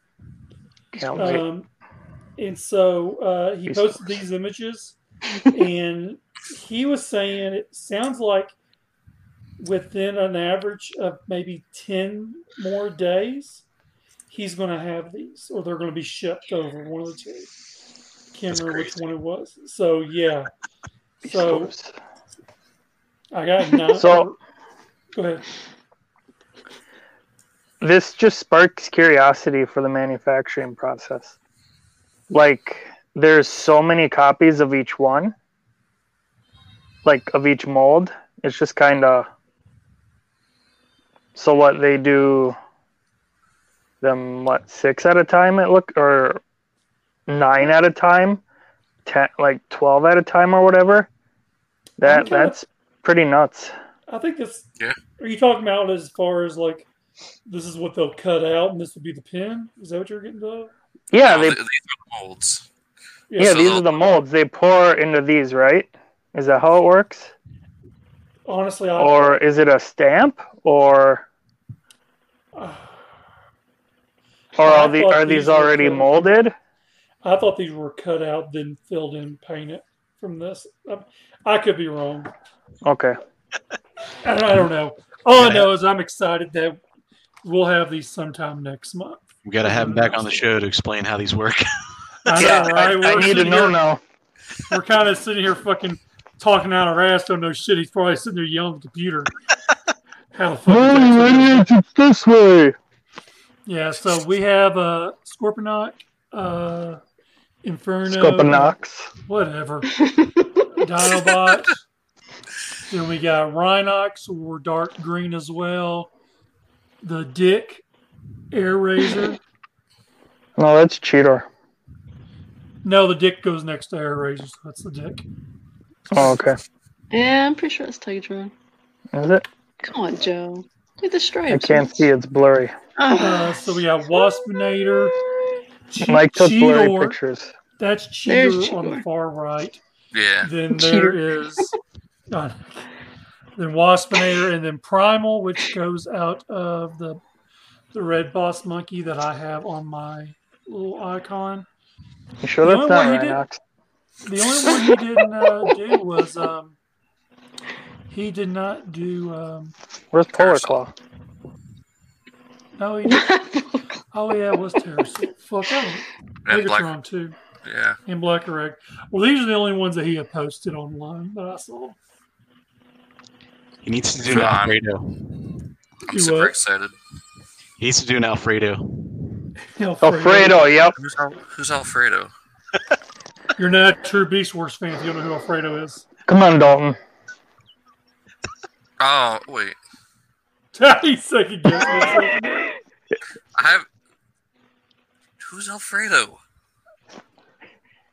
Can't wait. Um, and so uh, he posted these images, [laughs] and he was saying it sounds like within an average of maybe 10 more days, he's going to have these, or they're going to be shipped over one of the two. Can't That's remember which one it was. So, yeah. So, I got [laughs] nine. So- go ahead. This just sparks curiosity for the manufacturing process. Like, there's so many copies of each one, like of each mold. It's just kind of. So, what they do them what six at a time it look or nine at a time, ten like twelve at a time or whatever. That Okay. Uh, that's pretty nuts. I think that's. Yeah. Are you talking about as far as like this is what they'll cut out and this would be the pin? Is that what you're getting to? Yeah, Oh, they th- these are the molds. yeah so these they'll- are the molds they pour into these, right? Is that how it works? Honestly, I. Or is it a stamp or uh, [sighs] or are the are these these already cut- molded? I thought these were cut out, then filled in, painted from this. I, I could be wrong. Okay. I don't, I don't know. All I know is I'm excited that we'll have these sometime next month. We got to have him back on the show to explain how these work. I know, Yeah, right? I, I We're need to sitting know here- now. We're kind of sitting here fucking talking out our ass, don't know shit. He's probably sitting there yelling at the computer. How the fuck? is that No, so- idiots, it's this way. Yeah, so we have uh, Scorponok, uh, Inferno, Scopanox. whatever, Dinobot. then we got Rhinox, or dark green as well. The Dick, Air Razor. [laughs] No, that's Cheetor. No, the Dick goes next to Airazor, so that's the Dick. Oh, okay. Yeah, I'm pretty sure it's Tigatron. Is it? Come on, Joe. Look at the stripes. I can't see. It's blurry. Uh, so we have Waspinator. Che- [laughs] Mike took blurry pictures. That's There's Cheetor on the far right. Yeah. Then there is [laughs] uh, then Waspinator and then Primal, which goes out of the the red boss monkey that I have on my little icon. You sure The that's only not one he did- Rhinox? The only one he didn't uh, do was um, he did not do um, Where's Polar Claw? no he Didn't. oh yeah it was Terrorsaur. Fuck I And black. Megatron too Yeah. and Black Egg. Well these are the only ones that he had posted online that I saw. He needs to do an Come on. Alfredo. I'm Do super what? excited. He needs to do an Alfredo. Alfredo, yep. Who's, Al- who's Alfredo? [laughs] You're not a true Beast Wars fan if you don't know who Alfredo is. Come on, Dalton. [laughs] Oh, wait. [laughs] He's second guessing. I have. Who's Alfredo?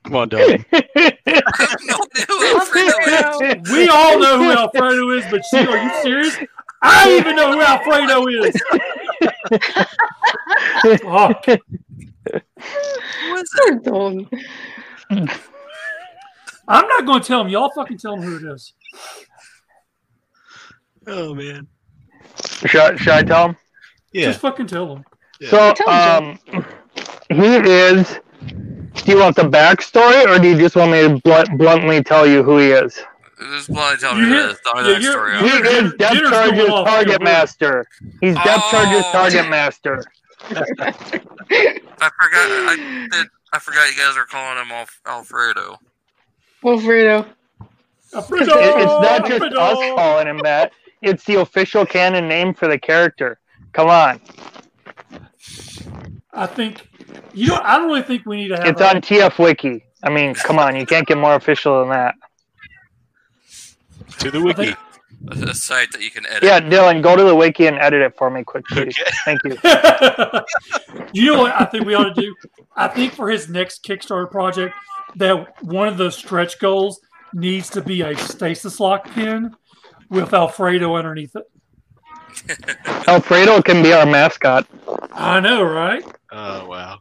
Come on, Dalton. I have no idea who Alfredo is. We all know who Alfredo is, but she, are you serious? I don't even know who Alfredo is. Fuck. Who is it? Poor Dalton. I'm not going to tell him. Y'all fucking tell him who it is. oh man. should, should I tell him? Yeah. Just fucking tell him. So, Tell um, he is. Do you want the backstory, or do you just want me to blunt, bluntly tell you who he is? This is what I tell You me hear- the the backstory you're- He it. you're- is Depth Dinner's Charge's target master. He's Depth Oh. Charge's target master. I forgot. I did. I forgot you guys are calling him Alf- Alfredo. Alfredo. Alfredo. It- it's not just Alfredo. us calling him that. It's the official canon name for the character. Come on, I think you know. I don't really think we need to have. it's a- on TF Wiki. I mean, come on, you can't get more official than that. To the wiki. A, a site that you can edit. Yeah, Dylan, go to the wiki and edit it for me quick, please. Okay. [laughs] Thank you. you know what I think we ought to do? I think for his next Kickstarter project, that one of the stretch goals needs to be a stasis lock pin with Alfredo underneath it. Alfredo can be our mascot. I know, right? Oh [laughs] wow.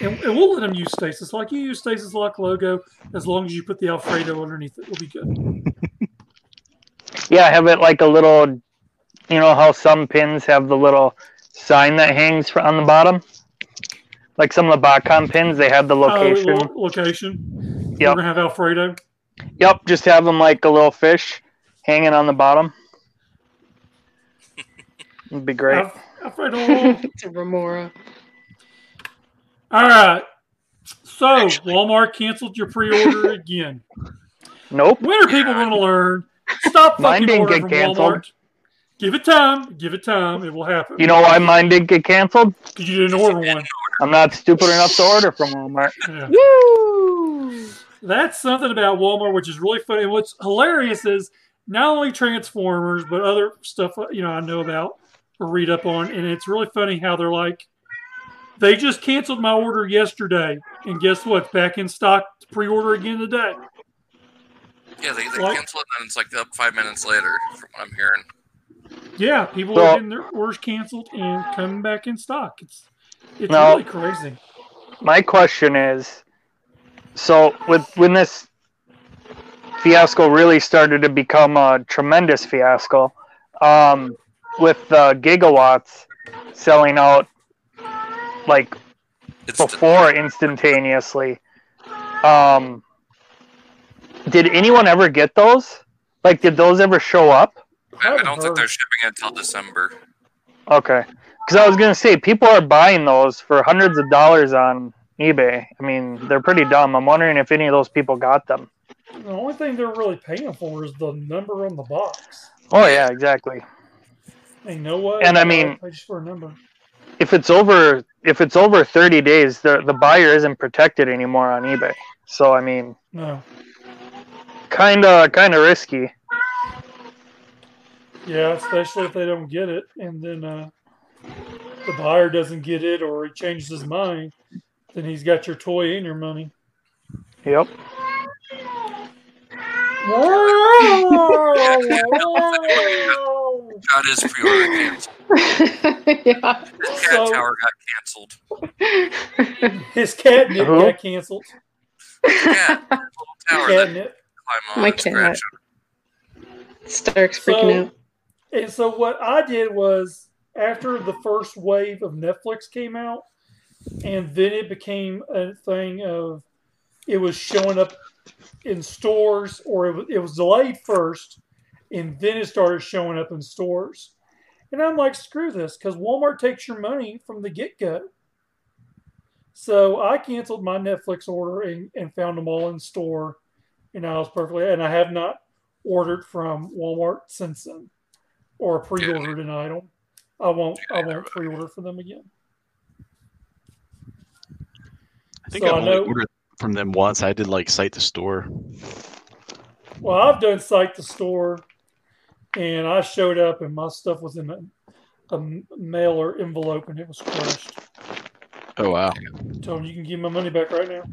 And, and we'll let them use stasis lock. You use stasis lock logo as long as you put the Alfredo underneath it. Will be good. Yeah, have it like a little. You know how some pins have the little sign that hangs fr- on the bottom. Like some of the Botcon pins, they have the location. Oh, lo- location. We're Yep. gonna have Alfredo. Yep, just have them like a little fish hanging on the bottom. [laughs] It'd be great. Alf- Alfredo. [laughs] it's a Remora. All right. So Actually- Walmart canceled your pre-order [laughs] again. Nope. When are people going to learn? Stop Mine fucking didn't ordering from canceled. Walmart. Give it time. Give it time. It will happen. You know why mine didn't get canceled? because you didn't order one. I'm not stupid enough to order from Walmart. [laughs] Yeah. Woo! That's something about Walmart, which is really funny. And what's hilarious is not only Transformers, but other stuff uh, you know I know about or read up on, and it's really funny how they're like, they just canceled my order yesterday, and guess what? Back in stock to pre-order again today. Yeah, they, they Like- cancel it and it's like up five minutes later, from what I'm hearing. Yeah, people Well- are getting their orders canceled and coming back in stock. It's it's Now- really crazy. My question is, so with when this fiasco really started to become a tremendous fiasco, um, with uh, gigawatts selling out like It's before instantaneously. Um, did anyone ever get those? Like, did those ever show up? I, I don't haven't think they're shipping it until December. Okay, because I was gonna say people are buying those for hundreds of dollars on eBay. I mean, they're pretty dumb. I'm wondering if any of those people got them. The only thing they're really paying for is the number on the box. Oh yeah, exactly. They know what. And I mean- pay just for a number. If it's over, if it's over 30 days, the the buyer isn't protected anymore on eBay. So I mean, No. kind of kind of risky. Yeah, especially if they don't get it, and then uh, the buyer doesn't get it, or he changes his mind, then he's got your toy and your money. Yep. Got [laughs] his pre-order canceled. [laughs] yeah. His cat So- tower got canceled. [laughs] His catnip Who? Uh-huh. got canceled. Cat, little tower Catnip. climb My cat. scratch Stark's freaking So, out. and so what I did was after the first wave of Netflix came out, and then it became a thing of it was showing up in stores, or it was, it was delayed first, and then it started showing up in stores. And I'm like, screw this, because Walmart takes your money from the get go. So I canceled my Netflix order and, and found them all in store, and I was perfectly, and I have not ordered from Walmart since then, or pre-ordered an item. I won't. I won't pre-order for them again. I think So I've I only know- ordered from them once. I did like site the store. Well, I've done site the store, and I showed up, and my stuff was in a, a mailer envelope, and it was crushed. Oh wow! Told him you can give my money back right now.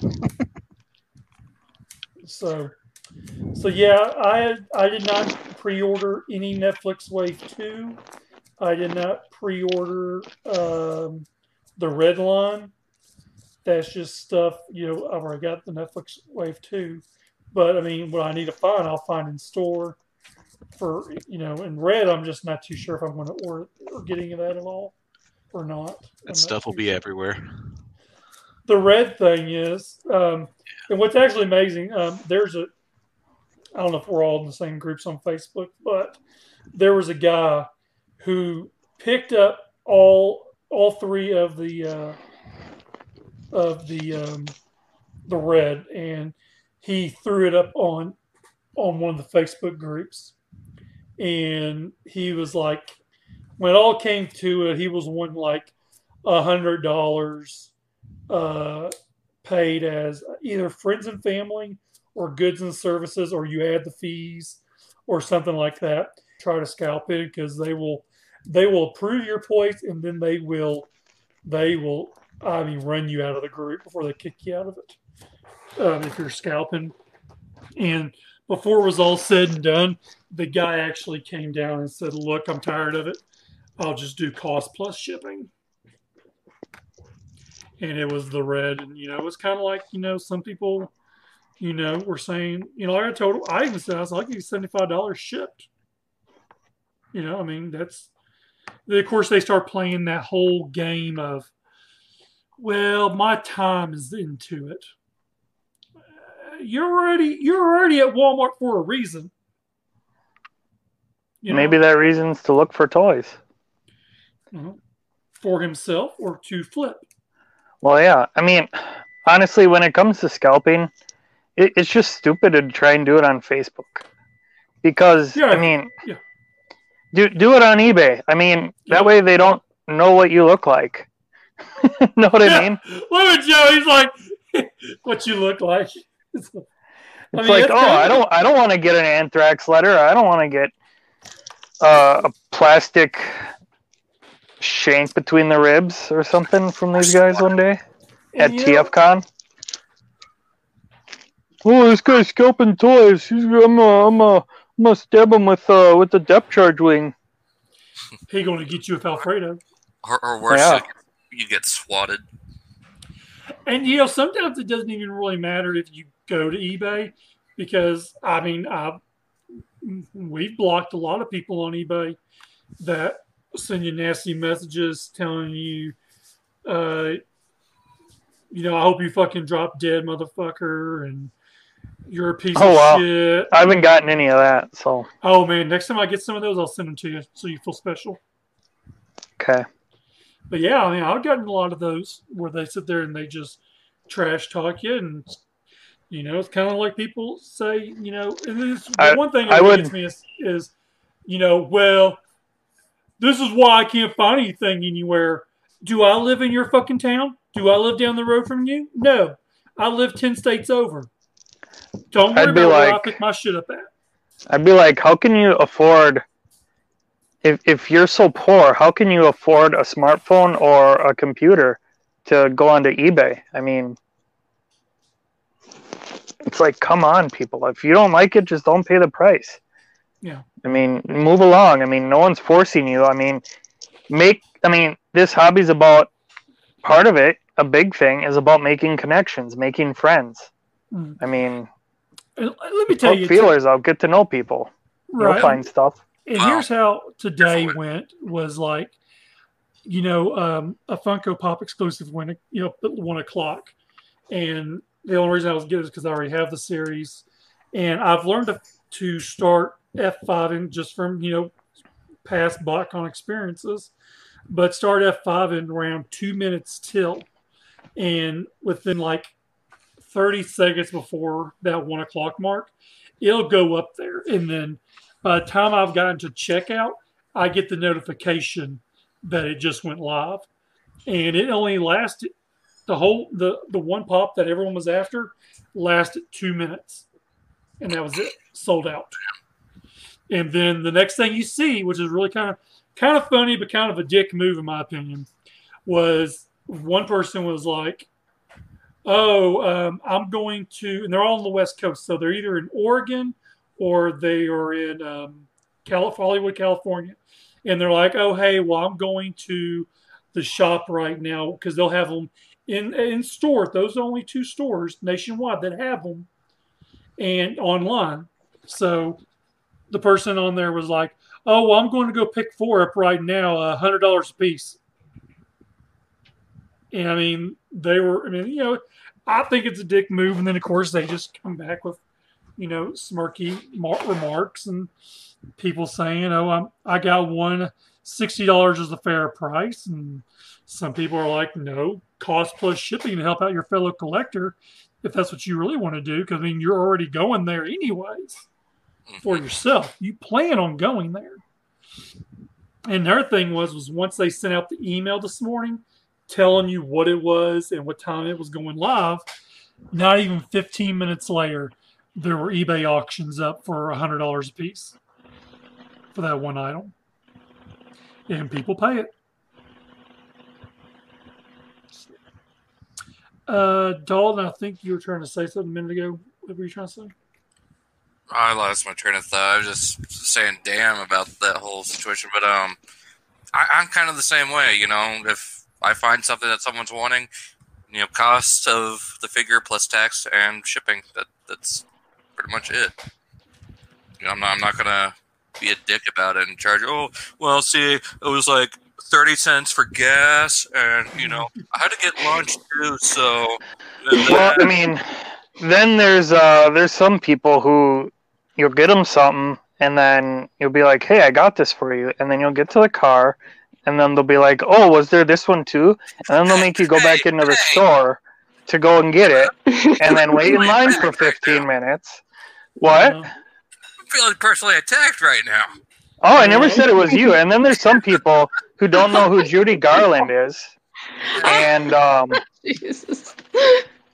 [laughs] so, so yeah, I I did not pre-order any Netflix Wave Two. I did not pre-order um, the Red Line. That's just stuff you know. I've already got the Netflix Wave Two, but I mean, what I need to find, I'll find in store. For you know, in red, I'm just not too sure if I'm going to order or get any of that at all or not. I'm That not stuff will be sure everywhere. the red thing is, um, and what's actually amazing, um, there's a, I don't know if we're all in the same groups on Facebook, but there was a guy who picked up all all three of the uh, of the um, the red, and he threw it up on on one of the Facebook groups, and he was like, when it all came to it, he was one like a hundred dollars uh, paid as either friends and family or goods and services, or you add the fees or something like that. Try to scalp it because they will they will approve your points and then they will they will I mean run you out of the group before they kick you out of it um, if you're scalping. And before it was all said and done, the guy actually came down and said, "Look, I'm tired of it. I'll just do cost plus shipping." and it was the red and you know it was kind of like you know some people you know were saying you know like i told i even said i was like you $75 shipped you know i mean that's of course they start playing that whole game of well my time is into it you're already you're already at walmart for a reason You know, Maybe that reason's to look for toys. uh, for himself or to flip Well, yeah. I mean, honestly, when it comes to scalping, it, it's just stupid to try and do it on Facebook. Because Yeah, I mean, yeah. do do it on eBay. I mean, Yeah. that way they don't know what you look like. [laughs] know what I mean? Look at Joe. He's like, [laughs] what you look like. It's, [laughs] It's like, oh, I don't, I don't want to get an anthrax letter. I don't want to get uh, a plastic shank between the ribs or something from these guys one day at And, you know, TFCon. Oh, this guy's scalping toys. He's, I'm gonna, I'm gonna, I'm gonna stab him with uh with the depth charge wing. he going to get you with Alfredo. Or, or worse, Yeah. You, you get swatted. And you know, sometimes it doesn't even really matter if you go to eBay because I mean, I we've blocked a lot of people on eBay that send you nasty messages telling you, uh, you know, I hope you fucking drop dead, motherfucker, and you're a piece Oh, of wow. shit. I haven't gotten any of that, so Oh man, next time I get some of those, I'll send them to you so you feel special. okay. But yeah, I mean, I've gotten a lot of those where they sit there and they just trash talk you, and you know, it's kind of like people say, you know, and this, I- one thing that gets me is, is, you know, well, this is why I can't find anything anywhere. Do I live in your fucking town? Do I live down the road from you? No, I live ten states over. Don't worry I'd be about where I like- pick my shit up at. I'd be like, how can you afford? If if you're so poor, how can you afford a smartphone or a computer to go onto eBay? I mean, it's like, come on, people. If you don't like it, just don't pay the price. Yeah. I mean, move along. I mean, no one's forcing you. I mean, make. I mean, this hobby's about part of it. A big thing is about making connections, making friends. Mm. I mean, let me tell you, feelers out, get to know people. You'll find stuff. And Wow. here's how today Definitely. went was like, you know, um, a Funko Pop exclusive went, you know, at one o'clock. And the only reason I was good is because I already have the series. And I've learned to, to start F5 in just from, you know, past BotCon experiences, but start F5 in around two minutes till. And within like 30 seconds before that one o'clock mark, it'll go up there. And then by the time I've gotten to checkout, I get the notification that it just went live. And it only lasted the whole the the one pop that everyone was after lasted two minutes. And that was it. Sold out. And then the next thing you see, which is really kind of kind of funny but kind of a dick move in my opinion, was one person was like, "Oh, um, I'm going to," and they're all on the West Coast, so they're either in Oregon or they are in um, Calif- Hollywood, California, and they're like, "Oh, hey, well, I'm going to the shop right now because they'll have them in in store. Those are only two stores nationwide that have them, and online. So the person on there was like, "Oh, well, I'm going to go pick four up right now, a hundred dollars a piece." And I mean, they were. I mean, you know, I think it's a dick move, and then of course they just come back with, you know, smirky remarks and people saying, "Oh, I'm, I got one. Sixty dollars is a fair price," and some people are like, "No, cost plus shipping to help out your fellow collector, if that's what you really want to do." Because I mean, you're already going there anyways for mm-hmm. yourself. You plan on going there. And their thing was was once they sent out the email this morning telling you what it was and what time it was going live, not even 15 minutes later, there were eBay auctions up for a $100 a piece for that one item. And people pay it. Uh, Dalton, I think you were trying to say something a minute ago. What were you trying to say? I lost my train of thought. I was just saying damn about that whole situation. But um, I, I'm kind of the same way. You know, if I find something that someone's wanting, you know, cost of the figure plus tax and shipping. That that's pretty much it. You know, I'm not, I'm not gonna be a dick about it and charge. Oh, well, see, it was like thirty cents for gas, and you know, I had to get lunch too. So, Well, I mean, then there's uh there's some people who you'll get them something and then you'll be like, "Hey, I got this for you," and then you'll get to the car, and then they'll be like, "Oh, was there this one too?" And then they'll make you go back into the store to go and get it, [laughs] and then wait in line for 15 minutes. What? I'm feeling personally attacked right now. Oh, I never said it was you. And then there's some [laughs] people who don't know who Judy Garland is, and um, [laughs] Jesus.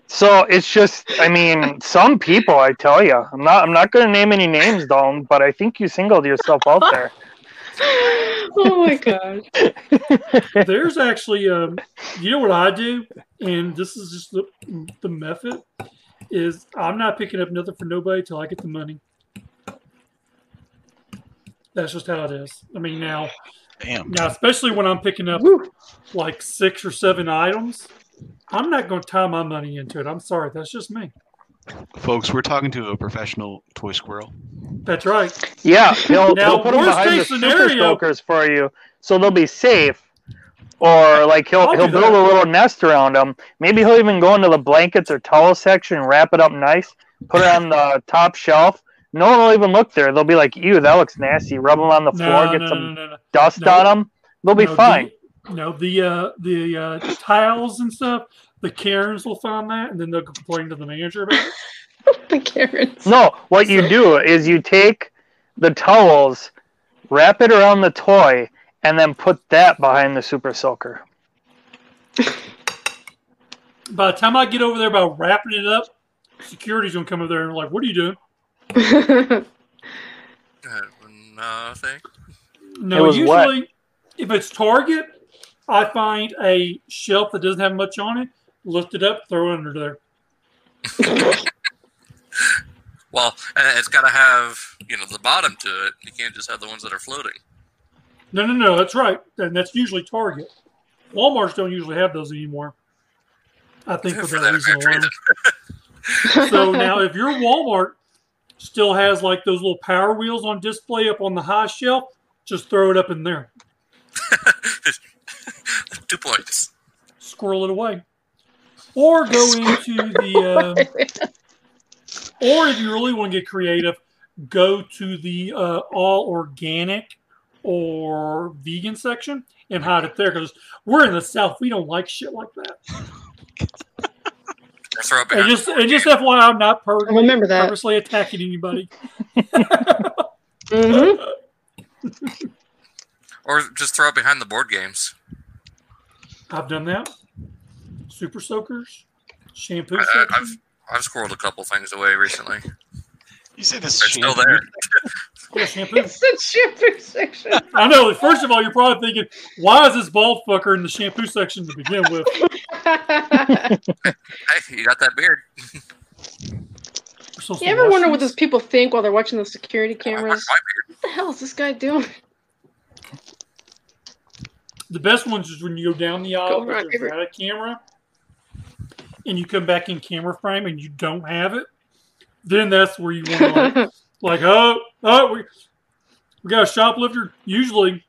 So it's just, I mean, some people, I tell you, I'm not, I'm not going to name any names, Dalton, but I think you singled yourself out there. [laughs] oh my god. There's actually, um, you know what I do, and this is just the the method is I'm not picking up nothing for nobody till I get the money. That's just how it is. I mean, now, Damn. now, especially when I'm picking up Woo. like six or seven items, I'm not going to tie my money into it. I'm sorry, that's just me. Folks, we're talking to a professional toy squirrel. That's right. Yeah, they'll, Now, he'll put them behind the case super scenario- soakers for you, so they'll be safe. Or like he'll he'll build that. a little nest around them. Maybe he'll even go into the blankets or towel section, wrap it up nice, put it on the [laughs] top shelf. No one will even look there. They'll be like, "Ew, that looks nasty." Rub them on the floor, No, get no, some no, no, no. dust No. on them. They'll be No, the- fine. No, the uh, the uh, tiles and stuff. The Karens will find that, and then they'll complain to the manager about it. [laughs] the Karens. No, what you do is you take the towels, wrap it around the toy, and then put that behind the super soaker. By the time I get over there about wrapping it up, security's gonna come over there and like, "What are you doing?" [laughs] Uh, nothing. No, It usually what? if it's Target, I find a shelf that doesn't have much on it, lift it up, throw it under there. [laughs] Well, it's got to have you know the bottom to it. You can't just have the ones that are floating. No, no, no, that's right, and that's usually Target. Walmart's don't usually have those anymore. I think [laughs] for For that reason alone. so now if your Walmart still has like those little power wheels on display up on the high shelf, just throw it up in there. [laughs] Two points. Squirrel it away. Or go into the um, or if you really want to get creative, go to the uh, all organic or vegan section and hide it there because we're in the south. We don't like shit like that. Or [laughs] throw it And just and just FYI, I'm not per- remember that. purposely attacking anybody. [laughs] [laughs] hmm or just throw it behind the board games. I've done that. Super soakers, shampoo I, I, I've, I've squirreled a couple things away recently. You say this They're still there. Yeah, [laughs] shampoo. It's the shampoo section. I know. First of all, you're probably thinking, why is this bald fucker in the shampoo section to begin with? [laughs] Hey, you got that beard. We're you ever wash wonder what those people think while they're watching the security cameras? my. What the hell is this guy doing? The best ones is when you go down the aisle Go right, and there's a camera, and you come back in camera frame and you don't have it. Then that's where you want to like, [laughs] like oh, oh, we, we got a shoplifter. Usually,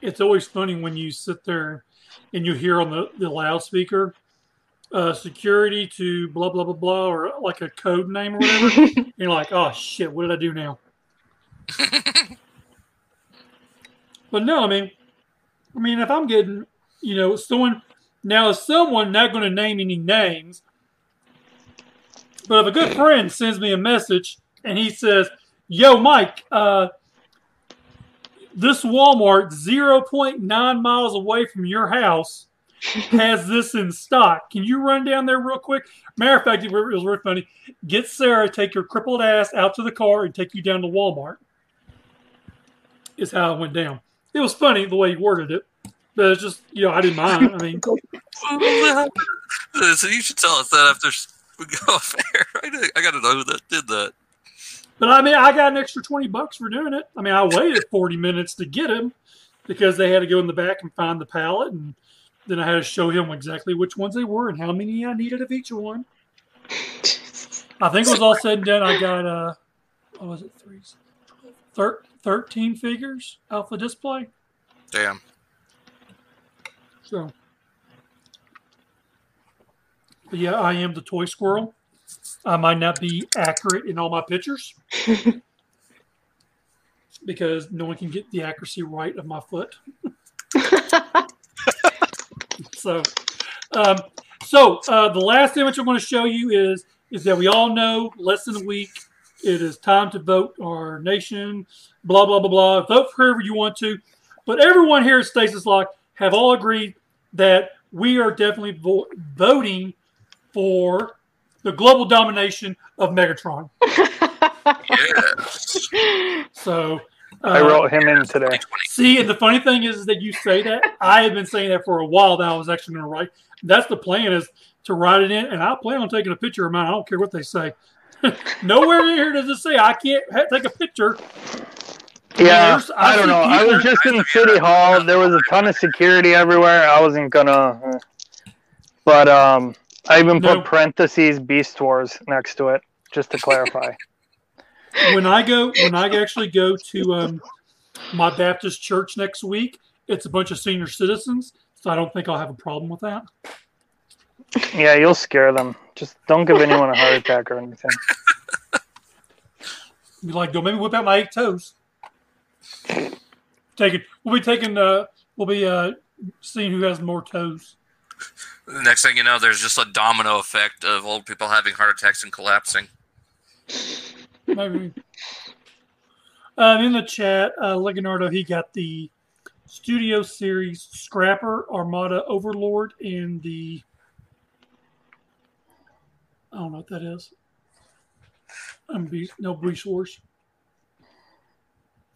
it's always funny when you sit there and you hear on the, the loudspeaker, uh, security to blah, blah, blah, blah, or like a code name or whatever. [laughs] and you're like, oh, shit, what did I do now? [laughs] but no, I mean, I mean, if I'm getting, you know, someone, now, is someone not going to name any names, but if a good friend sends me a message and he says, Yo, Mike, uh, this Walmart 0.9 miles away from your house has this in stock. Can you run down there real quick? Matter of fact, it was really funny. Get Sarah, take your crippled ass out to the car and take you down to Walmart. Is how it went down. It was funny the way he worded it, but it's just, you know, I didn't mind. I mean, [laughs] so you should tell us that after we go off air. [laughs] I, got to know who that did that. But I mean, I got an extra 20 bucks for doing it. I mean, I waited [laughs] 40 minutes to get him because they had to go in the back and find the pallet. And then I had to show him exactly which ones they were and how many I needed of each one. I think it was all said and done. I got, uh, what was it, three, thir- 13 figures alpha display. Damn. So, but yeah, I am the toy squirrel. I might not be accurate in all my pictures [laughs] because no one can get the accuracy right of my foot. [laughs] so, um, so uh, the last image I'm going to show you is is that we all know less than a week. It is time to vote our nation. Blah blah blah blah. Vote for whoever you want to, but everyone here at Stasis Lock have all agreed that we are definitely vo- voting for the global domination of Megatron. [laughs] Yes. So I Uh, wrote him in today. See, and the funny thing is that you say that. I have been saying that for a while now. I was actually going to write. That's the plan is to write it in, and I plan on taking a picture of mine. I don't care what they say. [laughs] Nowhere in here does it say I can't ha- take a picture. Yeah, I I don't know. I was just in City Hall. There was a ton of security everywhere. I wasn't gonna, but um, I even put parentheses Beast Wars next to it just to clarify. [laughs] When I go, when I actually go to um, my Baptist church next week, it's a bunch of senior citizens, so I don't think I'll have a problem with that. yeah, you'll scare them. Just don't give anyone a heart attack or anything. Be like, go maybe whip out my eight toes. Taking, we'll be taking, uh, we'll be uh, seeing who has more toes. The next thing you know, there's just a domino effect of old people having heart attacks and collapsing. Maybe. Um, in the chat, uh, Leonardo, he got the Studio Series Scrapper Armada Overlord and the. I don't know what that is. Um, Beast, no, Beast Wars.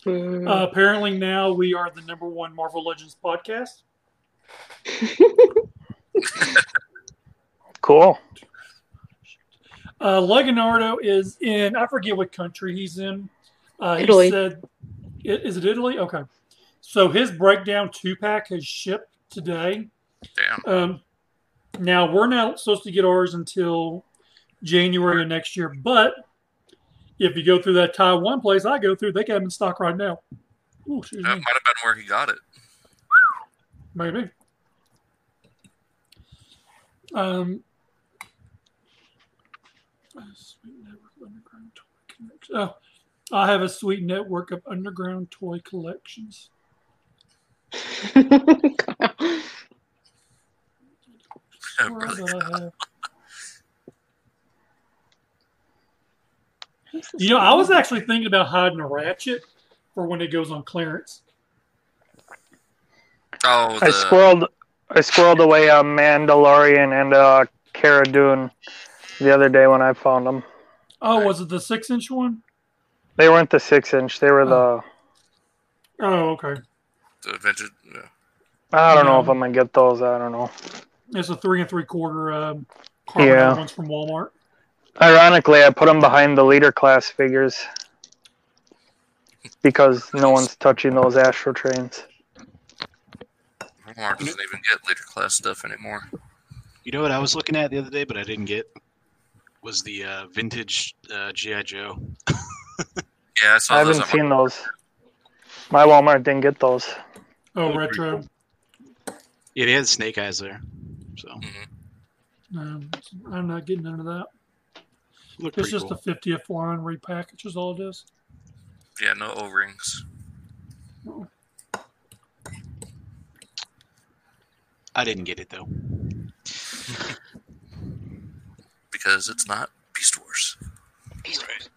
Uh, apparently, now we are the number one Marvel Legends podcast. [laughs] [laughs] Cool. Uh, Leonardo is in, I forget what country he's in. Uh, he Italy. said, is it Italy? Okay. So his breakdown two pack has shipped today. Damn. Um, now we're not supposed to get ours until January of next year, but if you go through that Taiwan place I go through, they got them in stock right now. Ooh, That me. might have been where he got it. Maybe. Um, a sweet network of underground toy collections. Oh, I have a sweet network of underground toy collections. [laughs] Where I? You know, I was actually thinking about hiding a ratchet for when it goes on clearance. Oh, I squirreled. I squirreled away a Mandalorian and a Cara Dune the other day when I found them. Oh, was it the six inch one? They weren't the six inch. They were the. Oh, okay. the vintage. yeah. I don't know if I'm gonna get those. I don't know. It's a three and three quarter um, carbonite Yeah. ones from Walmart. Ironically, I put them behind the leader class figures because no one's touching those Astrotrains. Walmart doesn't even get leader class stuff anymore. You know what I was looking at the other day, but I didn't get was the uh, vintage uh, GI Joe. [laughs] Yeah, I saw I those. haven't on seen those. My Walmart didn't get those. Oh, Those are pretty retro. Yeah, they had snake eyes there, so Um, I'm not getting into that. look It's just cool. a 50th one repackage, is all it is. Yeah, no O rings. I didn't get it though. [laughs] because it's not Beast Wars. Right.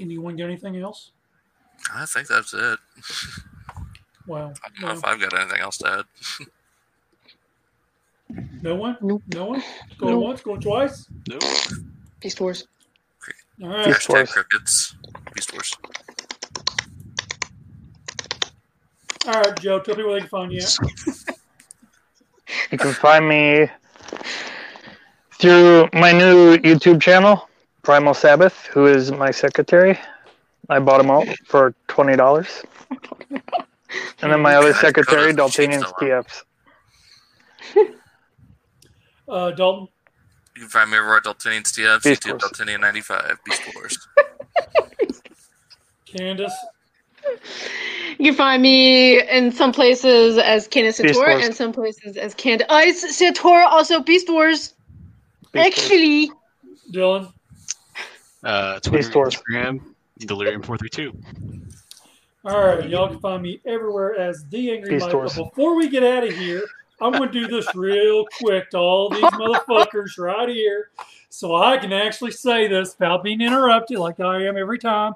Anyone got anything else? I think that's it. [laughs] Wow. I don't know if I've got anything else to add. [laughs] no one? Nope. No one? Going Nope. once, going twice? Nope. Beast Wars. All right. Beast Hashtag Wars. crickets. Beast Wars. All right, Joe, tell people where they can find you. [laughs] You can find me through my new YouTube channel, Primal Sabbath, who is my secretary. I bought him out for twenty dollars. And then my other secretary, God, cheap Daltanian fella. TFs. [laughs] Uh, Dalton, You can find me over at Daltinian's TFs, Beast YouTube Wars. Daltinian95, Beast Wars. Candace, You can find me in some places as Candace Beast Sator and some places as Candace. Oh, it's Sator, also Beast Wars. Beast Wars. Actually, Dylan, Uh, Twitter, Beast Wars. Instagram, Delirium four three two. All right, y'all can find me everywhere as the Angry Beast Mike. But Wars. before we get out of here, I'm going to do this real quick to all these [laughs] motherfuckers right here, so I can actually say this without being interrupted, like I am every time.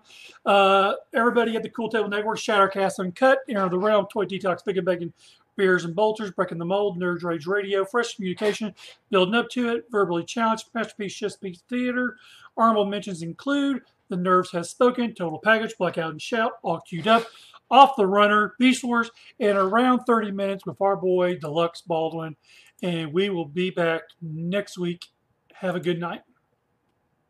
Uh, everybody at the Cool Table Network, Shattercast Uncut, Enter the Realm, Toy Detox, Big and Bacon, Beers and Bolters, Breaking the Mold, Nerd Rage Radio, Fresh Communication, Building Up to It, Verbally Challenged, Masterpiece Just Piece Theater. Honorable mentions include The Nerves has spoken. Total package, blackout and shout, all queued up. Off the runner, Beast Wars, and around 30 minutes with our boy Deluxe Baldwin. And we will be back next week. Have a good night.